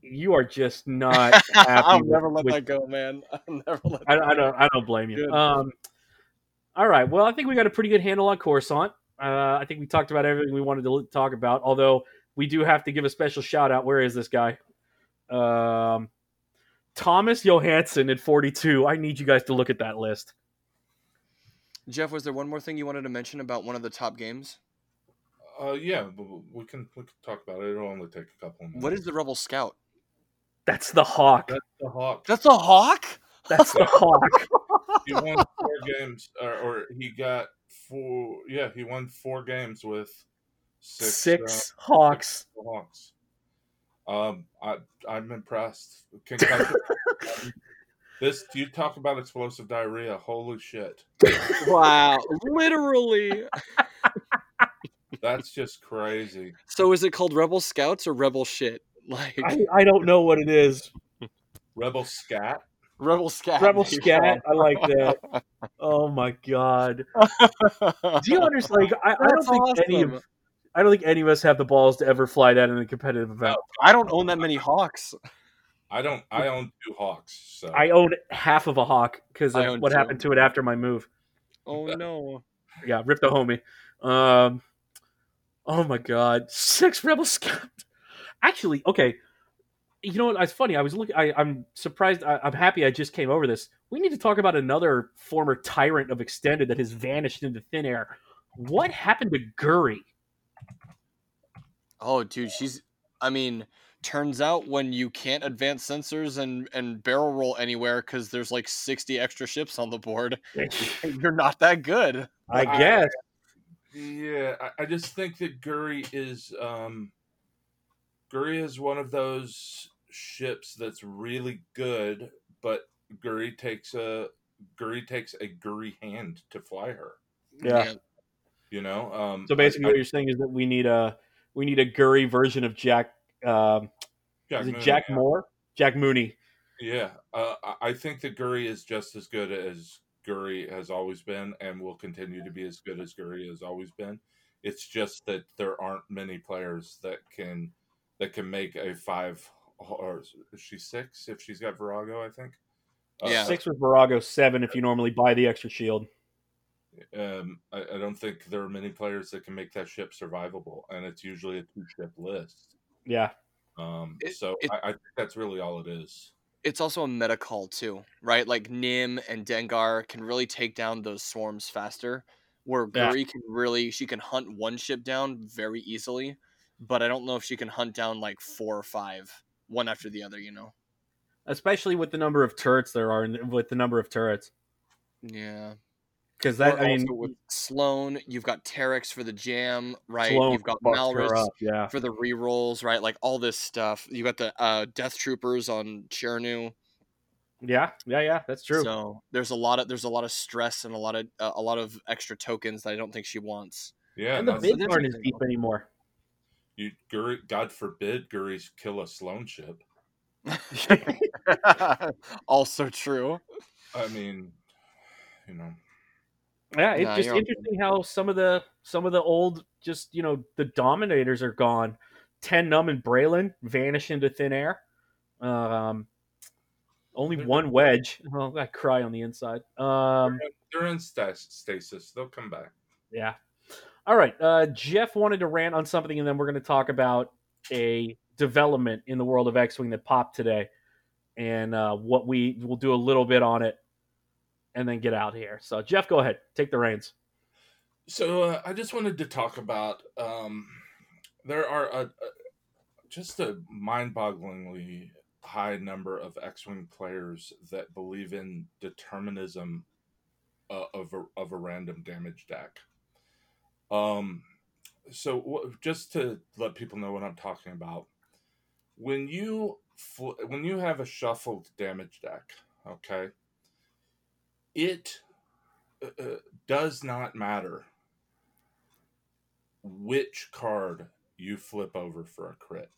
you are just not happy.
I'll
with-
never let
with-
that go, man. I'll never let.
I, I don't. I don't blame you.
Good.
Um, all right. Well, I think we got a pretty good handle on Coruscant. Uh, I think we talked about everything we wanted to talk about. Although we do have to give a special shout out. Where is this guy? Um, Thomas Johansson at 42. I need you guys to look at that list.
Jeff, was there one more thing you wanted to mention about one of the top games?
Uh, yeah, but we can we can talk about it. It'll only take a couple. Minutes.
What is the Rebel Scout?
That's the Hawk.
That's the Hawk.
That's a hawk.
That's the Hawk.
He won four games, or, or he got four. Yeah, he won four games with six,
Six Hawks.
uh, Hawks. Um, I I'm impressed. Concussion. this you talk about explosive diarrhea. Holy shit!
Wow, literally.
That's just crazy.
So is it called Rebel Scouts or Rebel Shit? Like
I, I don't know what it is.
Rebel Scat.
Rebel Scat.
Rebel. Scat. I like that. Oh my god. Do you understand? Like, I, I don't
That's
think any of I don't think any of us have the balls to ever fly that in a competitive event.
I don't own that many hawks.
I don't. I own two hawks. So
I own half of a hawk because of what
two.
happened to it after my move.
Oh no.
Yeah, rip the homie. Um, oh my god, six rebel scout. Actually, okay. You know what? It's funny. I was looking. I, I'm surprised. I, I'm happy. I just came over this. We need to talk about another former tyrant of extended that has vanished into thin air. What happened to Guri?
Oh, dude, she's. I mean, turns out when you can't advance sensors and and barrel roll anywhere because there's like 60 extra ships on the board, you're not that good.
I guess.
yeah, I, I just think that Guri is um, Guri is one of those ships that's really good, but Guri takes a Guri takes a Guri hand to fly her.
Yeah.
You know. Um,
So basically,
I-
what you're saying is that we need a we need a Guri version of Jack. Um,
Jack
is it
Mooney,
Jack
yeah.
Moore? Jack Mooney.
Yeah, uh, I- I think that Guri is just as good as Guri has always been, and will continue to be as good as Guri has always been. It's just that there aren't many players that can that can make a five or is she six if she's got Virago, I think. Uh,
Yeah.
Six with Virago, seven if you normally buy the extra shield.
Um, I, I don't think there are many players that can make that ship survivable, and it's usually a two ship list.
Yeah.
Um,
It-
so
it-
I, I think that's really all it is.
It's also a meta call too, right? Like Nim and Dengar can really take down those swarms faster. Where
Yeah.
Guri can really she can hunt one ship down very easily, but I don't know if she can hunt down like four or five, one after the other. You know?
Especially with the number of turrets there are, and with the number of turrets,
Yeah.
because that
Or
I mean,
with Sloane, you've got Terex for the jam, right?
Sloane
you've got
fucks
Malarus
up, Yeah.
for the rerolls, right? Like all this stuff. You got the uh, Death Troopers on Chiraneau.
Yeah. Yeah. Yeah. That's true.
So there's a lot of there's a lot of stress and a lot of uh, a lot of extra tokens that I don't think she wants.
Yeah,
and the
that's-
bids aren't as deep anymore.
You Guri, God forbid Guri's kill a Sloane ship.
also true.
I mean, you know,
Yeah, it's
Nah,
just
you're
interesting how some of the some of the old, just you know, the dominators are gone. Ten Numb and Braylen vanish into thin air. Um, only one wedge. Well, I cry on the inside. Um,
they're in stasis. They'll come back.
yeah. All right. Uh, Jeff wanted to rant on something, and then we're going to talk about a development in the world of X Wing that popped today, and uh, what we will do a little bit on it, and then get out here. So, Jeff, go ahead, take the reins.
So uh, I just wanted to talk about. Um, there are a, a, just a mind-bogglingly high number of X-wing players that believe in determinism uh, of a, of a random damage deck. Um, so wh- just to let people know what I'm talking about, when you fl- when you have a shuffled damage deck, okay, it uh, uh, does not matter which card you flip over for a crit.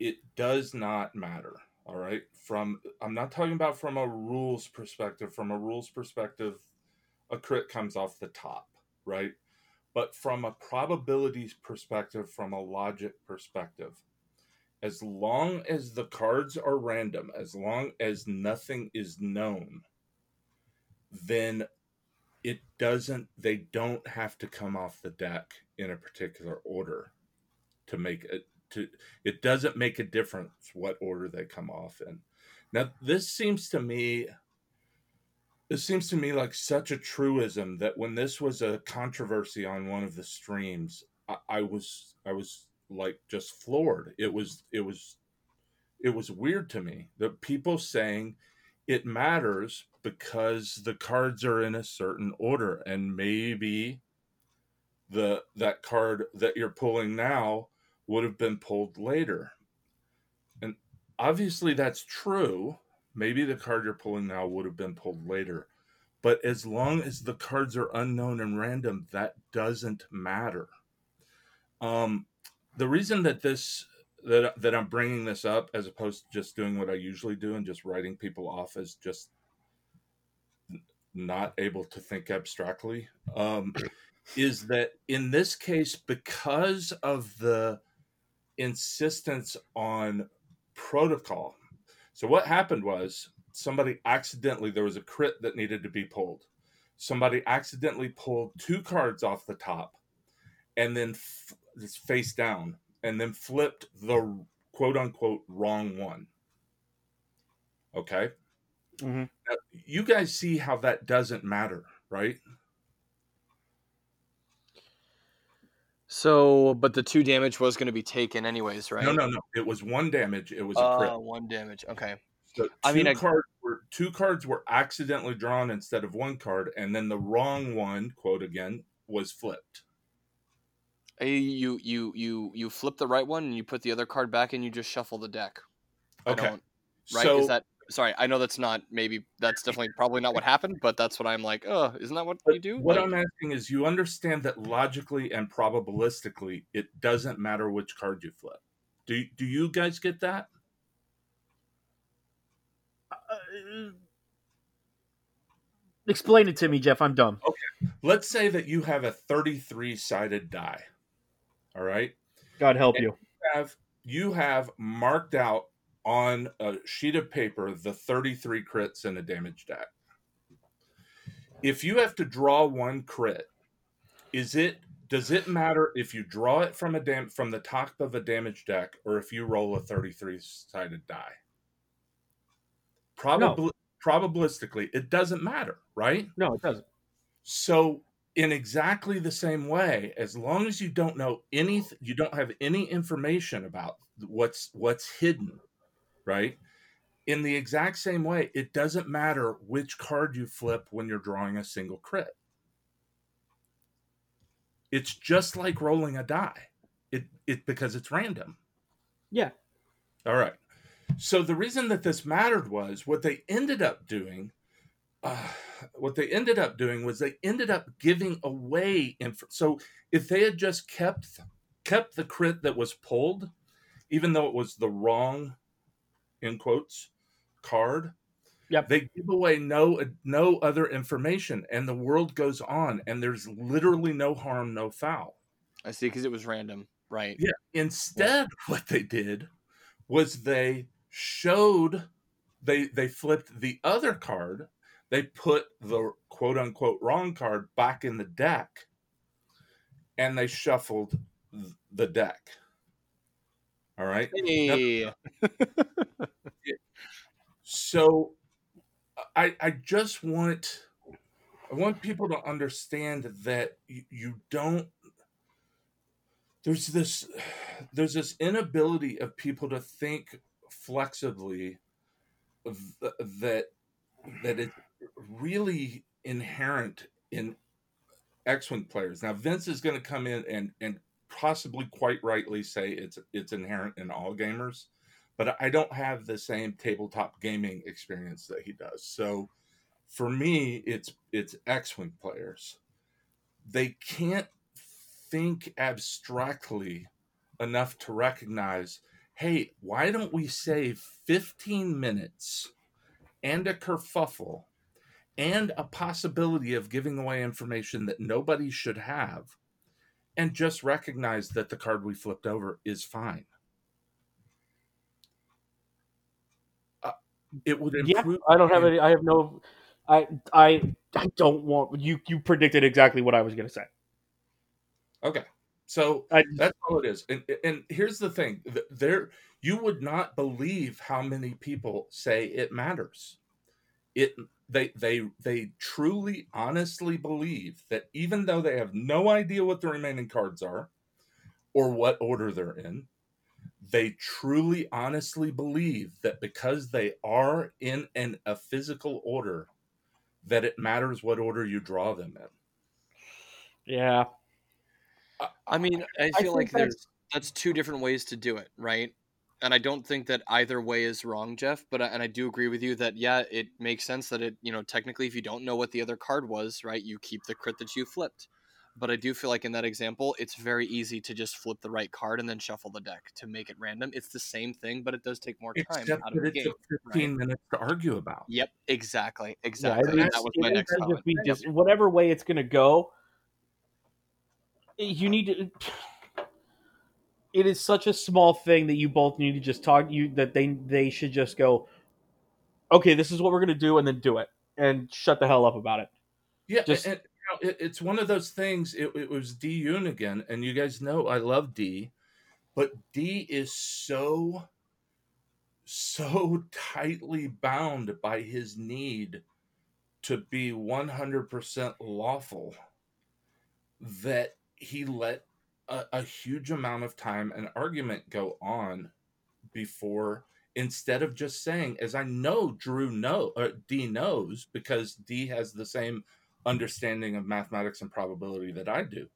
It does not matter. All right. From I'm not talking about from a rules perspective. From a rules perspective, a crit comes off the top, right? But from a probabilities perspective, from a logic perspective, as long as the cards are random, as long as nothing is known, then it doesn't they don't have to come off the deck in a particular order to make it to it doesn't make a difference what order they come off in. Now this seems to me this seems to me like such a truism that when this was a controversy on one of the streams I, I was i was like just floored. It was it was it was weird to me that people saying it matters because the cards are in a certain order and maybe the that card that you're pulling now would have been pulled later. And obviously that's true maybe the card you're pulling now would have been pulled later But as long as the cards are unknown and random, that doesn't matter. Um, the reason that this that that I'm bringing this up as opposed to just doing what I usually do and just writing people off as just not able to think abstractly um, is that in this case because of the insistence on protocol so what happened was somebody accidentally there was a crit that needed to be pulled somebody accidentally pulled two cards off the top and then f- face down and then flipped the quote unquote wrong one. Okay.
Mm-hmm.
Now, you guys see how that doesn't matter, right?
So, but the two damage was going to be taken anyways, right?
No, no, no. It was one damage. It was a
Uh, one damage. Okay.
So two
I mean, I-
were two cards were accidentally drawn instead of one card, and then the wrong one, quote again, was flipped.
Uh, You you you you flip the right one and you put the other card back and you just shuffle the deck.
Okay.
right?
So
Is that sorry? I know that's not maybe that's definitely probably not what happened, but that's what I'm like. Oh, isn't that what
But
you do?
What
Like-
I'm asking is, you understand that logically and probabilistically, it doesn't matter which card you flip. Do do you guys get that?
Uh, explain it to me, Jeff. I'm dumb. Okay.
Let's say that you have a 33 sided die. All right,
God help you.
have you have marked out on a sheet of paper the 33 crits in a damage deck. If you have to draw one crit, is it does it matter if you draw it from a dam from the top of a damage deck or if you roll a 33 sided die? Probably probabilistically, it doesn't matter, right?
No, it doesn't.
So, in exactly the same way, as long as you don't know any, you don't have any information about what's what's hidden, right? In the exact same way, it doesn't matter which card you flip when you're drawing a single crit. It's just like rolling a die. It it because it's random.
Yeah.
All right. So the reason that this mattered was what they ended up doing. Uh, what they ended up doing was they ended up giving away info. So if they had just kept kept the crit that was pulled, even though it was the wrong, in quotes, card,
Yep.
they give away no no other information, and the world goes on, and there's literally no harm, no foul.
I see because it was random, right?
Yeah. Instead, what they did was they showed they they flipped the other card. They put the quote unquote wrong card back in the deck, and they shuffled the deck. All right.
Hey,
So, I I just want I want people to understand that you, you don't. There's this there's this inability of people to think flexibly th- that that it's really inherent in X-wing players. Now Vince is going to come in and and possibly quite rightly say it's it's inherent in all gamers, but I don't have the same tabletop gaming experience that he does. So for me, it's it's X-wing players. They can't think abstractly enough to recognize, hey, why don't we save 15 minutes and a kerfuffle and a possibility of giving away information that nobody should have and just recognize that the card we flipped over is fine. It would
Yeah,
improve.
I don't have any. I have no. I I I don't want you. You predicted exactly what I was going to say.
Okay. So
I
that's all it is. And and here's the thing. There you would not believe how many people say it matters. It they they they truly honestly believe that even though they have no idea what the remaining cards are or what order they're in, they truly honestly believe that because they are in an a physical order that it matters what order you draw them in.
yeah.
I mean, I
I
feel
think
like there's that's two different ways to do it, right? and I don't think that either way is wrong, Jeff. But I, and I do agree with you that yeah, it makes sense that it you know technically if you don't know what the other card was, right, you keep the crit that you flipped. But I do feel like in that example, it's very easy to just flip the right card and then shuffle the deck to make it random. It's the same thing, but it does take more time
Except
out of the
it
game.
took 15 minutes to argue about.
Yep, exactly, exactly.
it
and
is-
that was my next comment.
just whatever way it's going to go. You need to. It is such a small thing that you both need to just talk. You that they they should just go. Okay, this is what we're going to do, and then do it, and shut the hell up about it.
Yeah,
Just-
and, you know, it, it's one of those things. It, it was D again, and you guys know I love D, but D is so, so tightly bound by his need to be one hundred percent lawful that he let a, a huge amount of time and argument go on before instead of just saying as i know drew know uh, d knows because d has the same understanding of mathematics and probability that I do.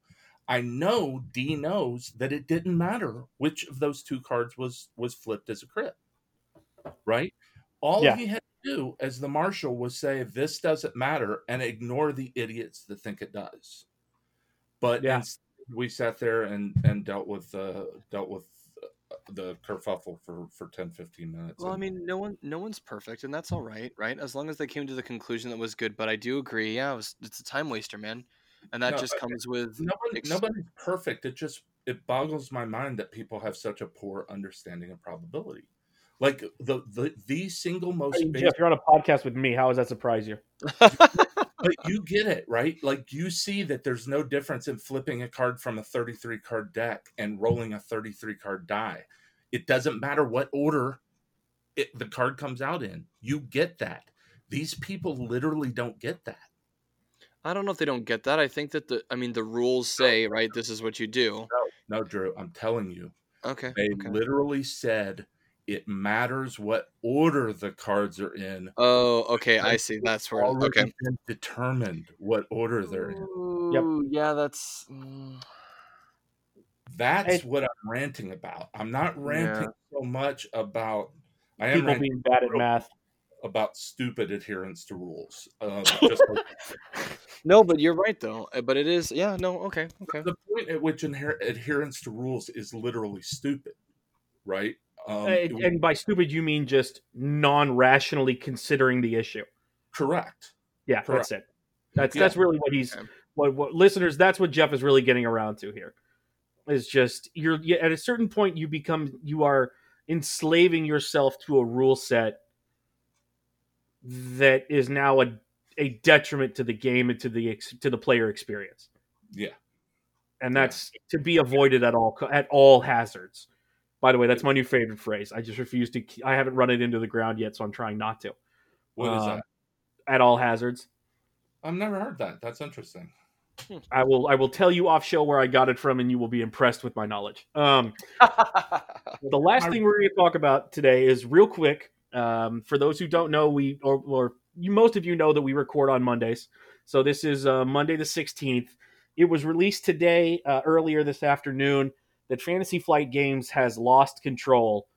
I know D knows that it didn't matter which of those two cards was was flipped as a crit. Right? All
Yeah.
he had to do as the marshal was say this doesn't matter and ignore the idiots that think it does. But
Yeah.
we sat there and and dealt with uh dealt with the kerfuffle for for 10 15 minutes.
Well, I mean, no one, no one's perfect, and that's all right, right? As long as they came to the conclusion that was good. But I do agree, yeah, it was, it's a time waster, man, and that
No,
just
I-
comes with
nobody,
ex-
nobody's perfect. It just it boggles my mind that people have such a poor understanding of probability. Like the the the single most
Hey,
basic,
Jeff, you're on a podcast with me. How does that surprise you?
but you get it right. Like you see that there's no difference in flipping a card from a 33 card deck and rolling a 33 card die. It doesn't matter what order it, the card comes out in. You get that. These people literally don't get that.
I don't know if they don't get that. I think that the, I mean, the rules say, right, this is what you do.
No, Drew, I'm telling you,
Okay.
They
okay.
literally said it matters what order the cards are in.
Oh, okay. I see. That's where.
Already
Okay.
been determined what order they're in.
Ooh, Yeah, that's. mm,
That's
Hey.
what I'm ranting about. I'm not ranting so much about. I am
People being bad at math.
about stupid adherence to rules. Uh, just like
No, but you're right though. Uh, But it is. Yeah. No. Okay. Okay.
the point at which inher- adherence to rules is literally stupid, right? Um,
and,
it-
and by stupid, you mean just non-rationally considering the issue.
correct.
Yeah,
Correct.
that's it. That's
Yeah.
that's really what he's what, what listeners. That's what Jeff is really getting around to here. Is just you're at a certain point you become you are enslaving yourself to a rule set that is now a a detriment to the game and to the ex- to the player experience.
Yeah.
and that's to be avoided at all at all hazards. By the way, that's my new favorite phrase. I just refuse to. I haven't run it into the ground yet, so I'm trying not to.
What is
Um,
that?
At all hazards,
I've never heard that. That's interesting.
I will. I will tell you off show where I got it from, and you will be impressed with my knowledge. Um, the last
I-
thing we're going to talk about today is real quick. Um, for those who don't know, we or, or you, most of you know that we record on Mondays. So this is uh, Monday the 16th. It was released today, uh, earlier this afternoon, that Fantasy Flight Games has lost control,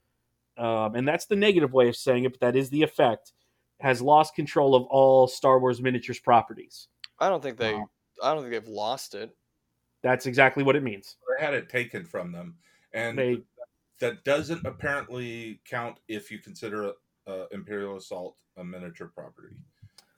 um, and that's the negative way of saying it, but that is the effect. Has lost control of all Star Wars miniatures properties.
I don't think they.
Wow.
I don't think they've lost it.
That's exactly what it means.
They had it taken from them, and
They
that doesn't apparently count if you consider uh, Imperial Assault a miniature property.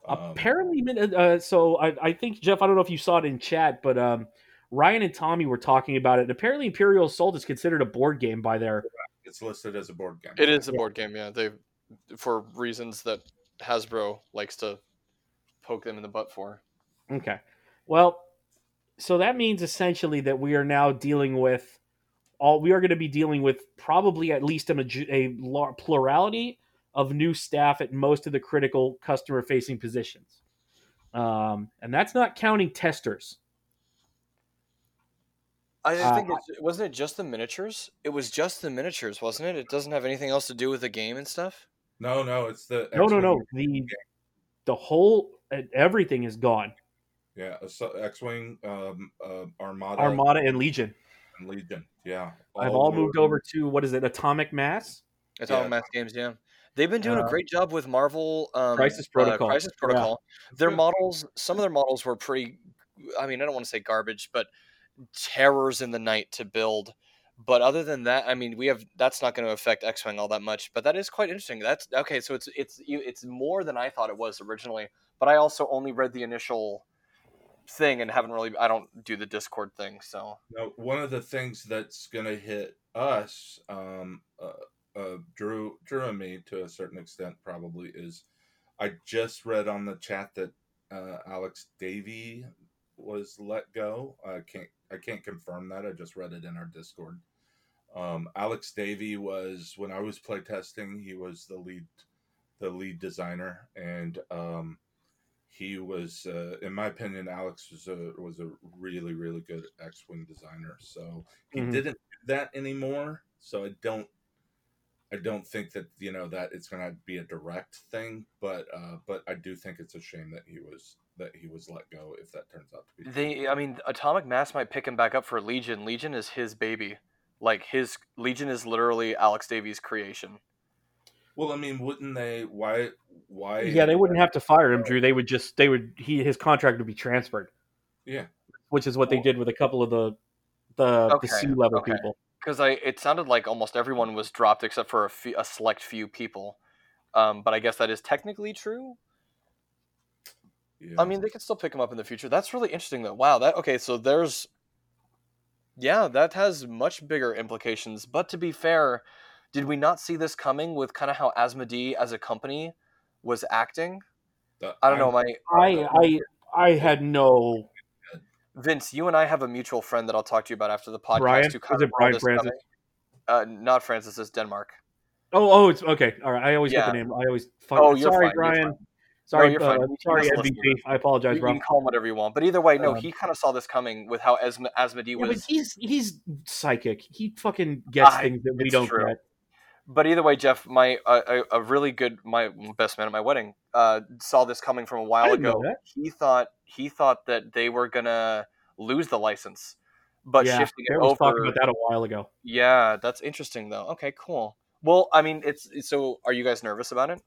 Um,
apparently uh, so I, I think jeff i don't know if you saw it in chat but um, ryan and tommy were talking about it And apparently imperial assault is considered a board game by their
it's listed as a board game.
It is a board game. Yeah. They, for reasons that Hasbro likes to poke them in the butt for.
okay well so that means essentially that we are now dealing with all we are going to be dealing with probably at least a, maj- a plurality of new staff at most of the critical customer facing positions um, and that's not counting testers
I
Uh,
think it's, wasn't it just the miniatures? It was just the miniatures, wasn't it? It doesn't have anything else to do with the game and stuff.
No, no, it's the
no no no the the whole everything is gone
Yeah, Asso- X-wing, um, uh, Armada,
armada and legion
and Legion. Yeah,
I've all moved over to what is it? Atomic Mass.
Atomic
Yeah.
Mass Games, yeah. They've been doing a
Uh,
great job with Marvel um,
Crisis
uh,
Protocol.
Crisis
Yeah.
Protocol. Their models, some of their models were pretty. I mean, I don't want to say garbage, but terrors in the night to build. But other than that, I mean, we have that's not going to affect X Wing all that much. But that is quite interesting. That's okay. So it's it's it's more than I thought it was originally. But I also only read the initial thing and haven't really. I don't do the Discord thing, so
Now, one of the things that's going to hit us, um, uh, uh, Drew, Drew and me to a certain extent, probably is. I just read on the chat that uh, Alex Davy was let go. I can't, I can't confirm that. I just read it in our Discord. Um, Alex Davy was when I was playtesting. He was the lead, the lead designer, and um, he was, uh, in my opinion, Alex was a was a really really good X Wing designer. So he
Mhm.
didn't do that anymore. So I don't, I don't think that you know that it's going to be a direct thing. But uh, but I do think it's a shame that he was that he was let go. If that turns out to be
they. I mean, Atomic Mass might pick him back up for Legion. Legion is his baby. Like his Legion is literally Alex Davy's creation.
well, I mean, wouldn't they? Why? Why?
Yeah, they wouldn't have to fire him, Drew. They would just they would he his contract would be transferred,
Yeah.
which is what they did with a couple of the the
Okay,
the C-level
okay.
people.
because I it sounded like almost everyone was dropped except for a, few, a select few people. Um, but I guess that is technically true.
Yeah.
I mean, they could still pick him up in the future. That's really interesting, though. Wow. That okay. So there's, yeah, that has much bigger implications. But to be fair, did we not see this coming with kind of how Asmodee as a company was acting?
The-
I don't know.
I'm-
My
I I I had no
Vince, you and I have a mutual friend that I'll talk to you about after the podcast.
Brian?
who kind
Is
of
it Brian Francis?
Uh, not Francis. It's Denmark.
oh oh it's okay all right I always get the name I always fuck,
Oh, you're
sorry
fine, you're
Brian
fine.
Sorry
you're
uh, sorry MVP I apologize
You, you can call him whatever you want. But either way, no,
Um,
he kind of saw this coming with how Asm- Asmodee
yeah, but
was.
he's he's psychic he fucking gets
I-
things that we don't
true.
get
But either way, Jeff, my uh, a, really good my best man at my wedding uh, saw this coming from a while ago. He thought he thought that they were gonna lose the license, but
yeah
shifting it
was
over.
talking about that a while ago
Yeah, that's interesting though. Okay, cool. Well, I mean, it's- so. Are you guys nervous about it?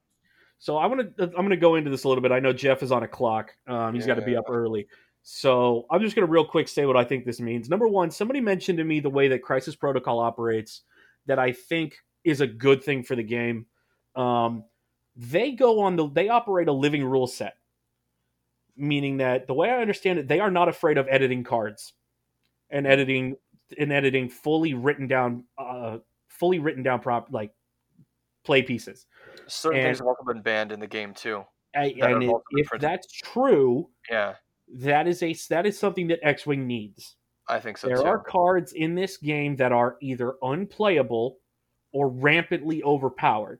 So I want to. I'm going to go into this a little bit. I know Jeff is on a clock. Um, he's got to be up early. So I'm just going to real quick say what I think this means. Number one, somebody mentioned to me the way that Crisis Protocol operates that I think is a good thing for the game. Um, they go on the. They operate a living rule set, meaning that the way I understand it, they are not afraid of editing cards and editing and editing fully written down, uh, fully written down prop like play pieces.
Certain
And-
things have also been banned in the game too.
I, and
have
if,
also been
if
printed.
that's true,
Yeah,
that is a that is something that X Wing needs.
I think so
there
too.
are cards in this game that are either unplayable or rampantly overpowered,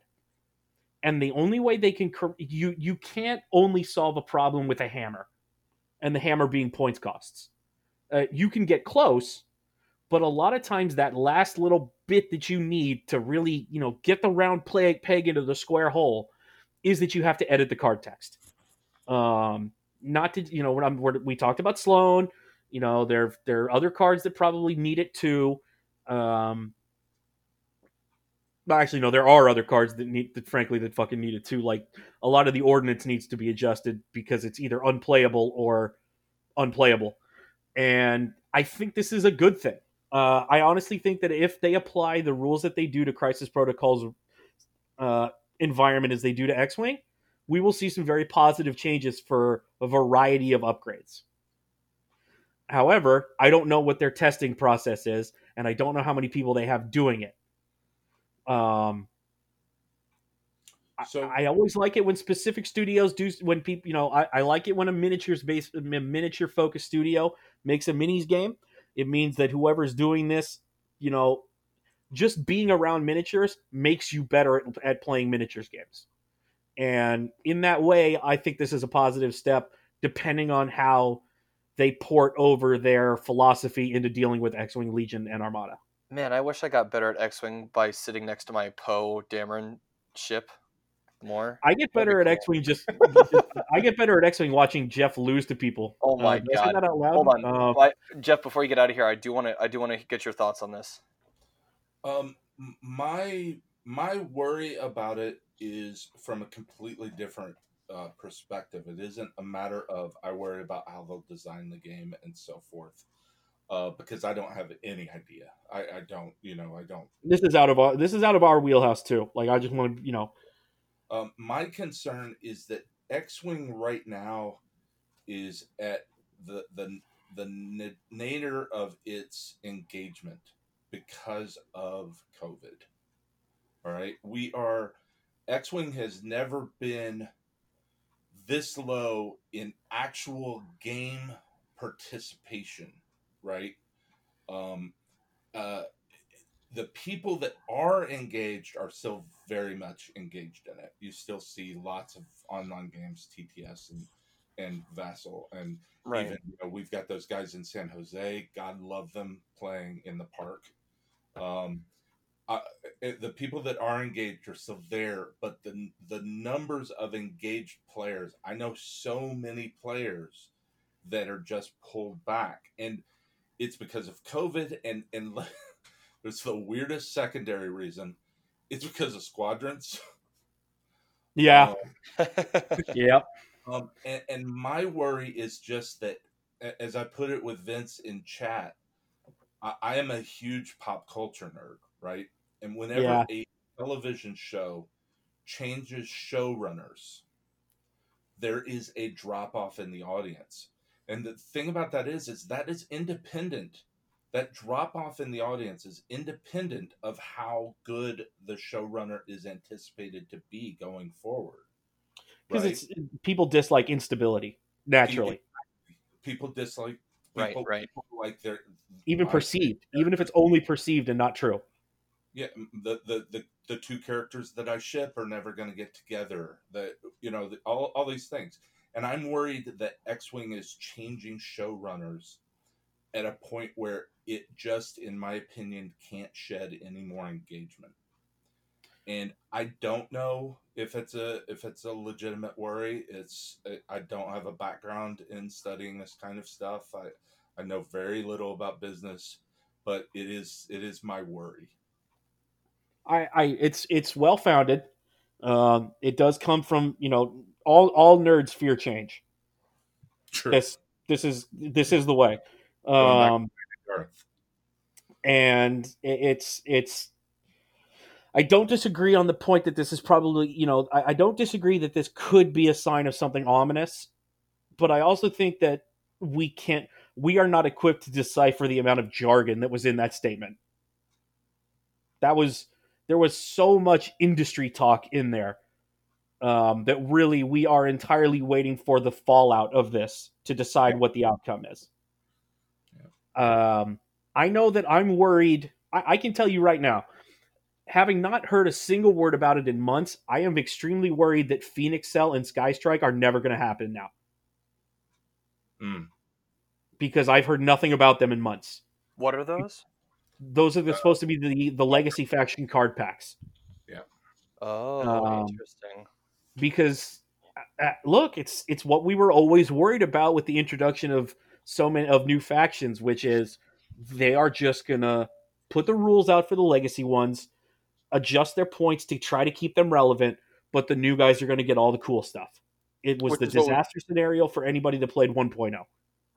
and the only way they can you you can't only solve a problem with a hammer, and the hammer being points costs. Uh, you can get close, but a lot of times that last little bit that you need to really you know get the round peg into the square hole is that you have to edit the card text. Um, not to you know when we're, we talked about Sloane. You know there there are other cards that probably need it too. Um, actually, no, there are other cards that need that frankly that fucking need it too. Like a lot of the ordnance needs to be adjusted because it's either unplayable or unplayable. And I think this is a good thing. Uh, I honestly think that if they apply the rules that they do to Crisis Protocols uh, environment as they do to X Wing, we will see some very positive changes for a variety of upgrades. However, I don't know what their testing process is, and I don't know how many people they have doing it. Um, I- I, always like it when specific studios do when people, you know, I, I like it when a miniatures based, a miniature focused studio makes a minis game. It means that whoever's doing this, you know, just being around miniatures makes you better at, at playing miniatures games. And in that way, I think this is a positive step, depending on how they port over their philosophy into dealing with X Wing Legion and Armada.
Man, I wish I got better at X-wing by sitting next to my Poe Dameron ship. More.
I get better at
cool.
X Wing just, I get better at X Wing watching Jeff lose to people.
Oh my
Uh, did I say
God.
that out loud?
Hold on, But, Jeff. Before you get out of here, I do want to. I do want to get your thoughts on this.
Um, my my worry about it is from a completely different uh, perspective. It isn't a matter of I worry about how they'll design the game and so forth, uh, because I don't have any idea. I, I don't, you know, I don't.
this is out of our this is out of our wheelhouse too. Like I just want to, you know,
Um, my concern is that X-wing right now is at the the the nadir of its engagement because of COVID. All right, we are X-wing has never been this low in actual game participation. Right. Um. Uh the people that are engaged are still very much engaged in it. You still see lots of online games, TTS and and Vassal, and
Right.
even you know, we've got those guys in San Jose. God love them playing in the park. Um, uh, it- the people that are engaged are still there, but the the numbers of engaged players, I know so many players that are just pulled back, and it's because of COVID and and it's the weirdest secondary reason. It's because of squadrons.
yeah,
Um,
yeah,
um, and, and my worry is just that, as I put it with Vince in chat, I, I am a huge pop culture nerd, right? And whenever
Yeah.
a television show changes showrunners, there is a drop off in the audience. And the thing about that is, is that is independent. That drop off in the audience is independent of how good the showrunner is anticipated to be going forward.
because
right?
it's people dislike instability naturally,
people dislike
Right,
people,
right.
people like their
even
I-
perceived, even if it's only perceived and not true.
yeah the, the the the two characters that i ship are never going to get together that you know the, all, all these things and i'm worried that x-wing is changing showrunners at a point where it just in my opinion can't shed any more engagement and i don't know if it's a if it's a legitimate worry it's i don't have a background in studying this kind of stuff i i know very little about business but it is it is my worry
I, I it's it's well founded. Um, it does come from you know all all nerds fear change.
True.
This this is this is the way. Um, And it's it's I don't disagree on the point that this is probably you know I, I don't disagree that this could be a sign of something ominous, but I also think that we can't we are not equipped to decipher the amount of jargon that was in that statement. That was there was so much industry talk in there um, that really we are entirely waiting for the fallout of this to decide what the outcome is. Um, I know that I'm worried. I, I can tell you right now, having not heard a single word about it in months, I am extremely worried that Phoenix Cell and Sky Strike are never going to happen now
Mm.
because I've heard nothing about them in months.
What are those?
Those are the, supposed to be the the legacy faction card packs Yeah.
Oh,
Um,
interesting.
because uh, look, it's it's what we were always worried about with the introduction of so many of new factions, which is they are just gonna put the rules out for the legacy ones, adjust their points to try to keep them relevant, but the new guys are gonna get all the cool stuff. It was
Which
the
is what we-
disaster scenario for anybody that played 1.0.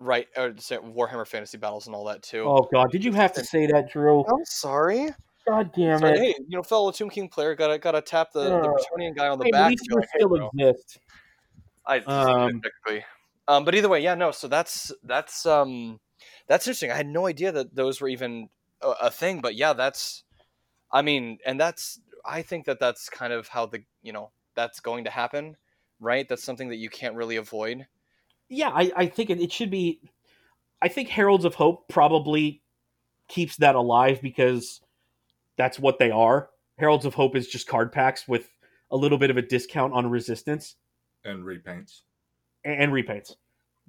Right, or Warhammer Fantasy Battles and all that too.
Oh god, did you have to say that, Drew?
I'm sorry.
God damn
Sorry,
it.
hey, you know, fellow Tomb King player, gotta gotta tap the, the
Uh,
Bretonnian guy on the
Hey, at
back.
least you still exist.
I
Um,
technically. Um, but either way, yeah, no. So that's that's um that's interesting. I had no idea that those were even a, a thing. But yeah, that's. I mean, and that's. I think that that's kind of how the you know that's going to happen, right? That's something that you can't really avoid.
yeah, I, I think it, it should be. I think Heralds of Hope probably keeps that alive because that's what they are. Heralds of Hope is just card packs with a little bit of a discount on resistance
and repaints.
And, and repaints.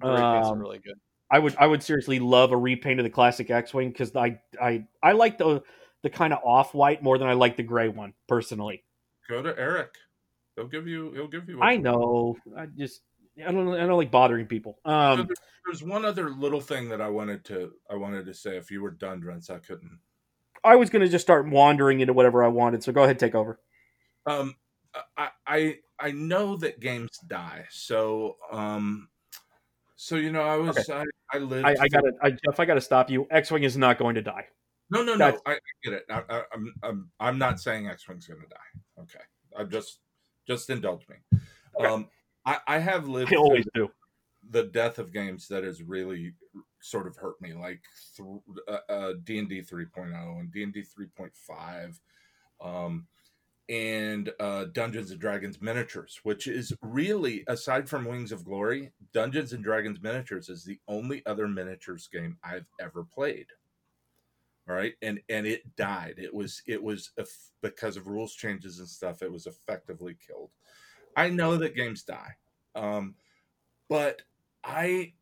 Repaints are
Um,
really good.
I would I would seriously love a repaint of the classic X Wing because I I I like the the kind of off white more than I like the gray one personally.
Go to Eric. He'll give you. He'll give you.
I know. I just I don't I don't like bothering people. Um,
So there- there's one other little thing that I wanted to I wanted to say. If you were done, Drents, I couldn't.
I was gonna just start wandering into whatever I wanted. So go ahead, take over.
Um, I I I know that games die. So um, so you know I was I, I lived.
I, I gotta, I, Jeff, I gotta stop you. X-wing is not going to die.
No, no, no. I, I get it. I, I, I'm, I'm, I'm not saying X Wing's going to die. Okay, I'm just, just indulge me.
Okay.
Um, I, I have lived
I always do.
the death of games that has really sort of hurt me, like th- uh, uh, D and D 3.0 and D and D 3.5, um, and uh, Dungeons and Dragons miniatures, which is really aside from Wings of Glory, Dungeons and Dragons miniatures is the only other miniatures game I've ever played. All right? And and it died. It was it was because of rules changes and stuff it was effectively killed. I know that games die um but i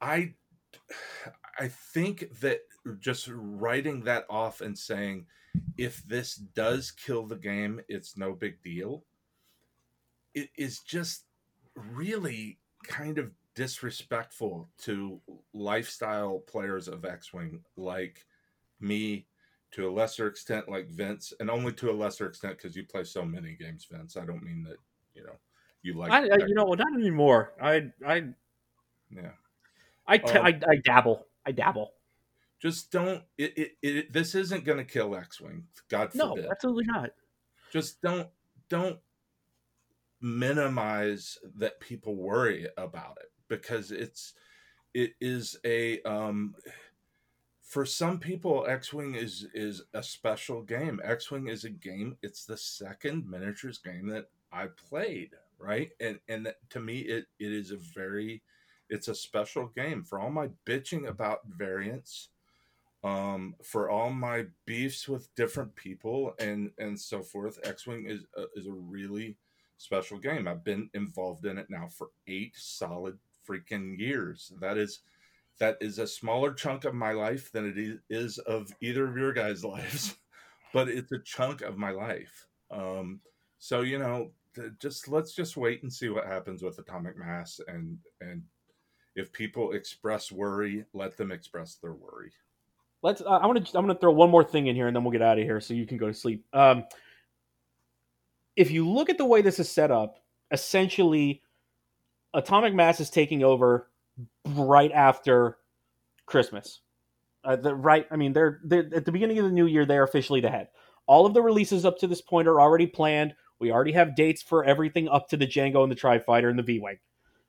i i think that just writing that off and saying if this does kill the game it's no big deal it is just really kind of disrespectful to lifestyle players of X-wing like me to a lesser extent like Vince and only to a lesser extent because you play so many games Vince I don't mean that you know you like
I, I, you know, well, not anymore. I, I,
yeah
I, t-
Um,
I, I dabble. I dabble.
Just don't it, it, it this isn't going to kill X-wing god forbid.
No, absolutely not.
just don't don't minimize that people worry about it because it's it is a um for some people x-wing is is a special game x-wing is a game it's the second miniatures game that i played right and and that, to me it it is a very it's a special game for all my bitching about variants um for all my beefs with different people and and so forth x-wing is a, is a really special game. I've been involved in it now for eight solid freaking years. That is that is a smaller chunk of my life than it is- is of either of your guys lives but it's a chunk of my life. Um so you know just let's just wait and see what happens with atomic mass and and if people express worry let them express their worry
Let's. Uh, I want to. I'm going to throw one more thing in here, and then we'll get out of here, so you can go to sleep. Um, if you look at the way this is set up, essentially, Atomic Mass is taking over right after Christmas. Uh, the right. I mean, they're, they're at the beginning of the new year. They're officially the head. All of the releases up to this point are already planned. We already have dates for everything up to the Jango and the Tri Fighter and the V Wing.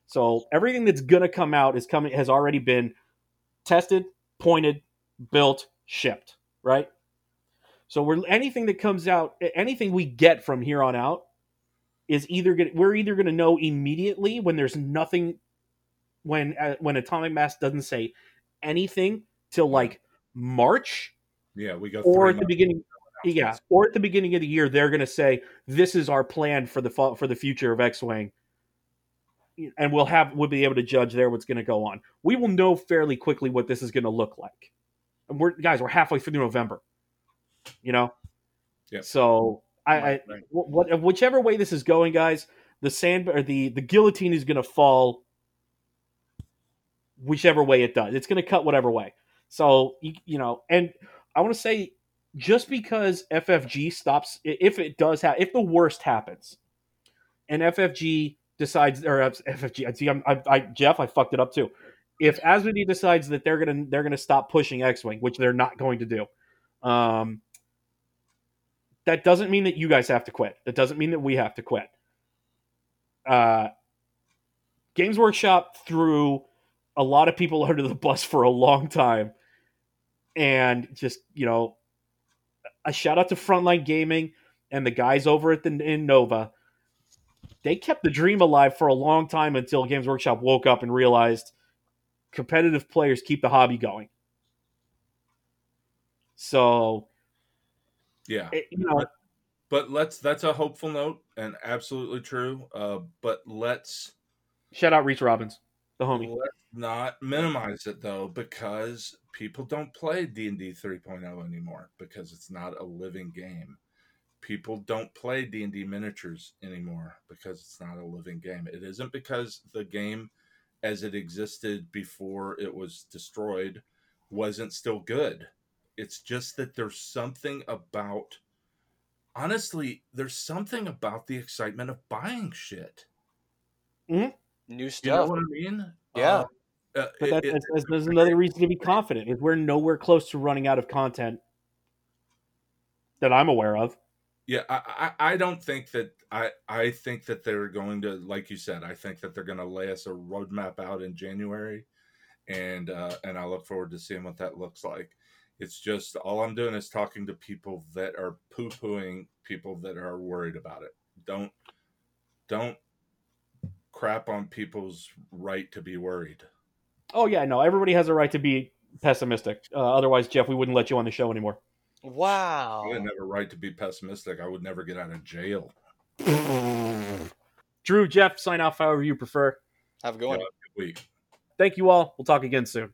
So everything that's gonna come out is coming has already been tested, pointed, built, shipped, right? So we're anything that comes out, anything we get from here on out is either gonna, we're either going to know immediately when there's nothing when uh, when Atomic Mass doesn't say anything till like March
yeah we go
or at the beginning yeah, or at the beginning of the year, they're going to say this is our plan for the for the future of X-wing, and we'll have we'll be able to judge there what's going to go on. We will know fairly quickly what this is going to look like. And we're guys, we're halfway through November, you know.
Yep.
So I, I
Right, right.
wh- what, whichever way this is going, guys, the sand or the the guillotine is going to fall. Whichever way it does, it's going to cut whatever way. So you, you know, and I want to say just because FFG stops, if it does have, if the worst happens, and FFG decides, or FFG, I see, I'm, I, I, Jeff, I fucked it up too. If Asmodee decides that they're gonna they're gonna stop pushing X-wing, which they're not going to do, um, that doesn't mean that you guys have to quit. That doesn't mean that we have to quit. Uh, Games Workshop threw a lot of people under the bus for a long time, and just you know, a shout out to Frontline Gaming and the guys over at the in Nova. They kept the dream alive for a long time until Games Workshop woke up and realized competitive players keep the hobby going. So,
yeah
it, you know,
but let's that's a hopeful note and absolutely true uh but let's
shout out Reece Robbins, the homie.
let's not minimize it though because people don't play d&d 3.0 anymore because it's not a living game people don't play D&D miniatures anymore because it's not a living game. It isn't because the game as it existed before it was destroyed wasn't still good. It's just that there's something about honestly, there's something about the excitement of buying shit.
New
You know
stuff.
what I mean?
Yeah.
Uh, uh,
But that,
it-
that's, that's, there's another reason to be confident is we're nowhere close to running out of content that I'm aware of.
Yeah, I, I, I don't think that I I think that they're going to like you said. I think that they're going to lay us a roadmap out in January, and uh, and I look forward to seeing what that looks like. It's just all I'm doing is talking to people that are poo pooing people that are worried about it. Don't don't crap on people's right to be worried.
Oh yeah, no, everybody has a right to be pessimistic. Uh, otherwise, Jeff, we wouldn't let you on the show anymore.
Wow.
I didn't have a right to be pessimistic. I would never get out of jail.
Drew, Jeff, sign off however you prefer.
Have a good one.
Yeah. Week.
Thank you all. We'll talk again soon.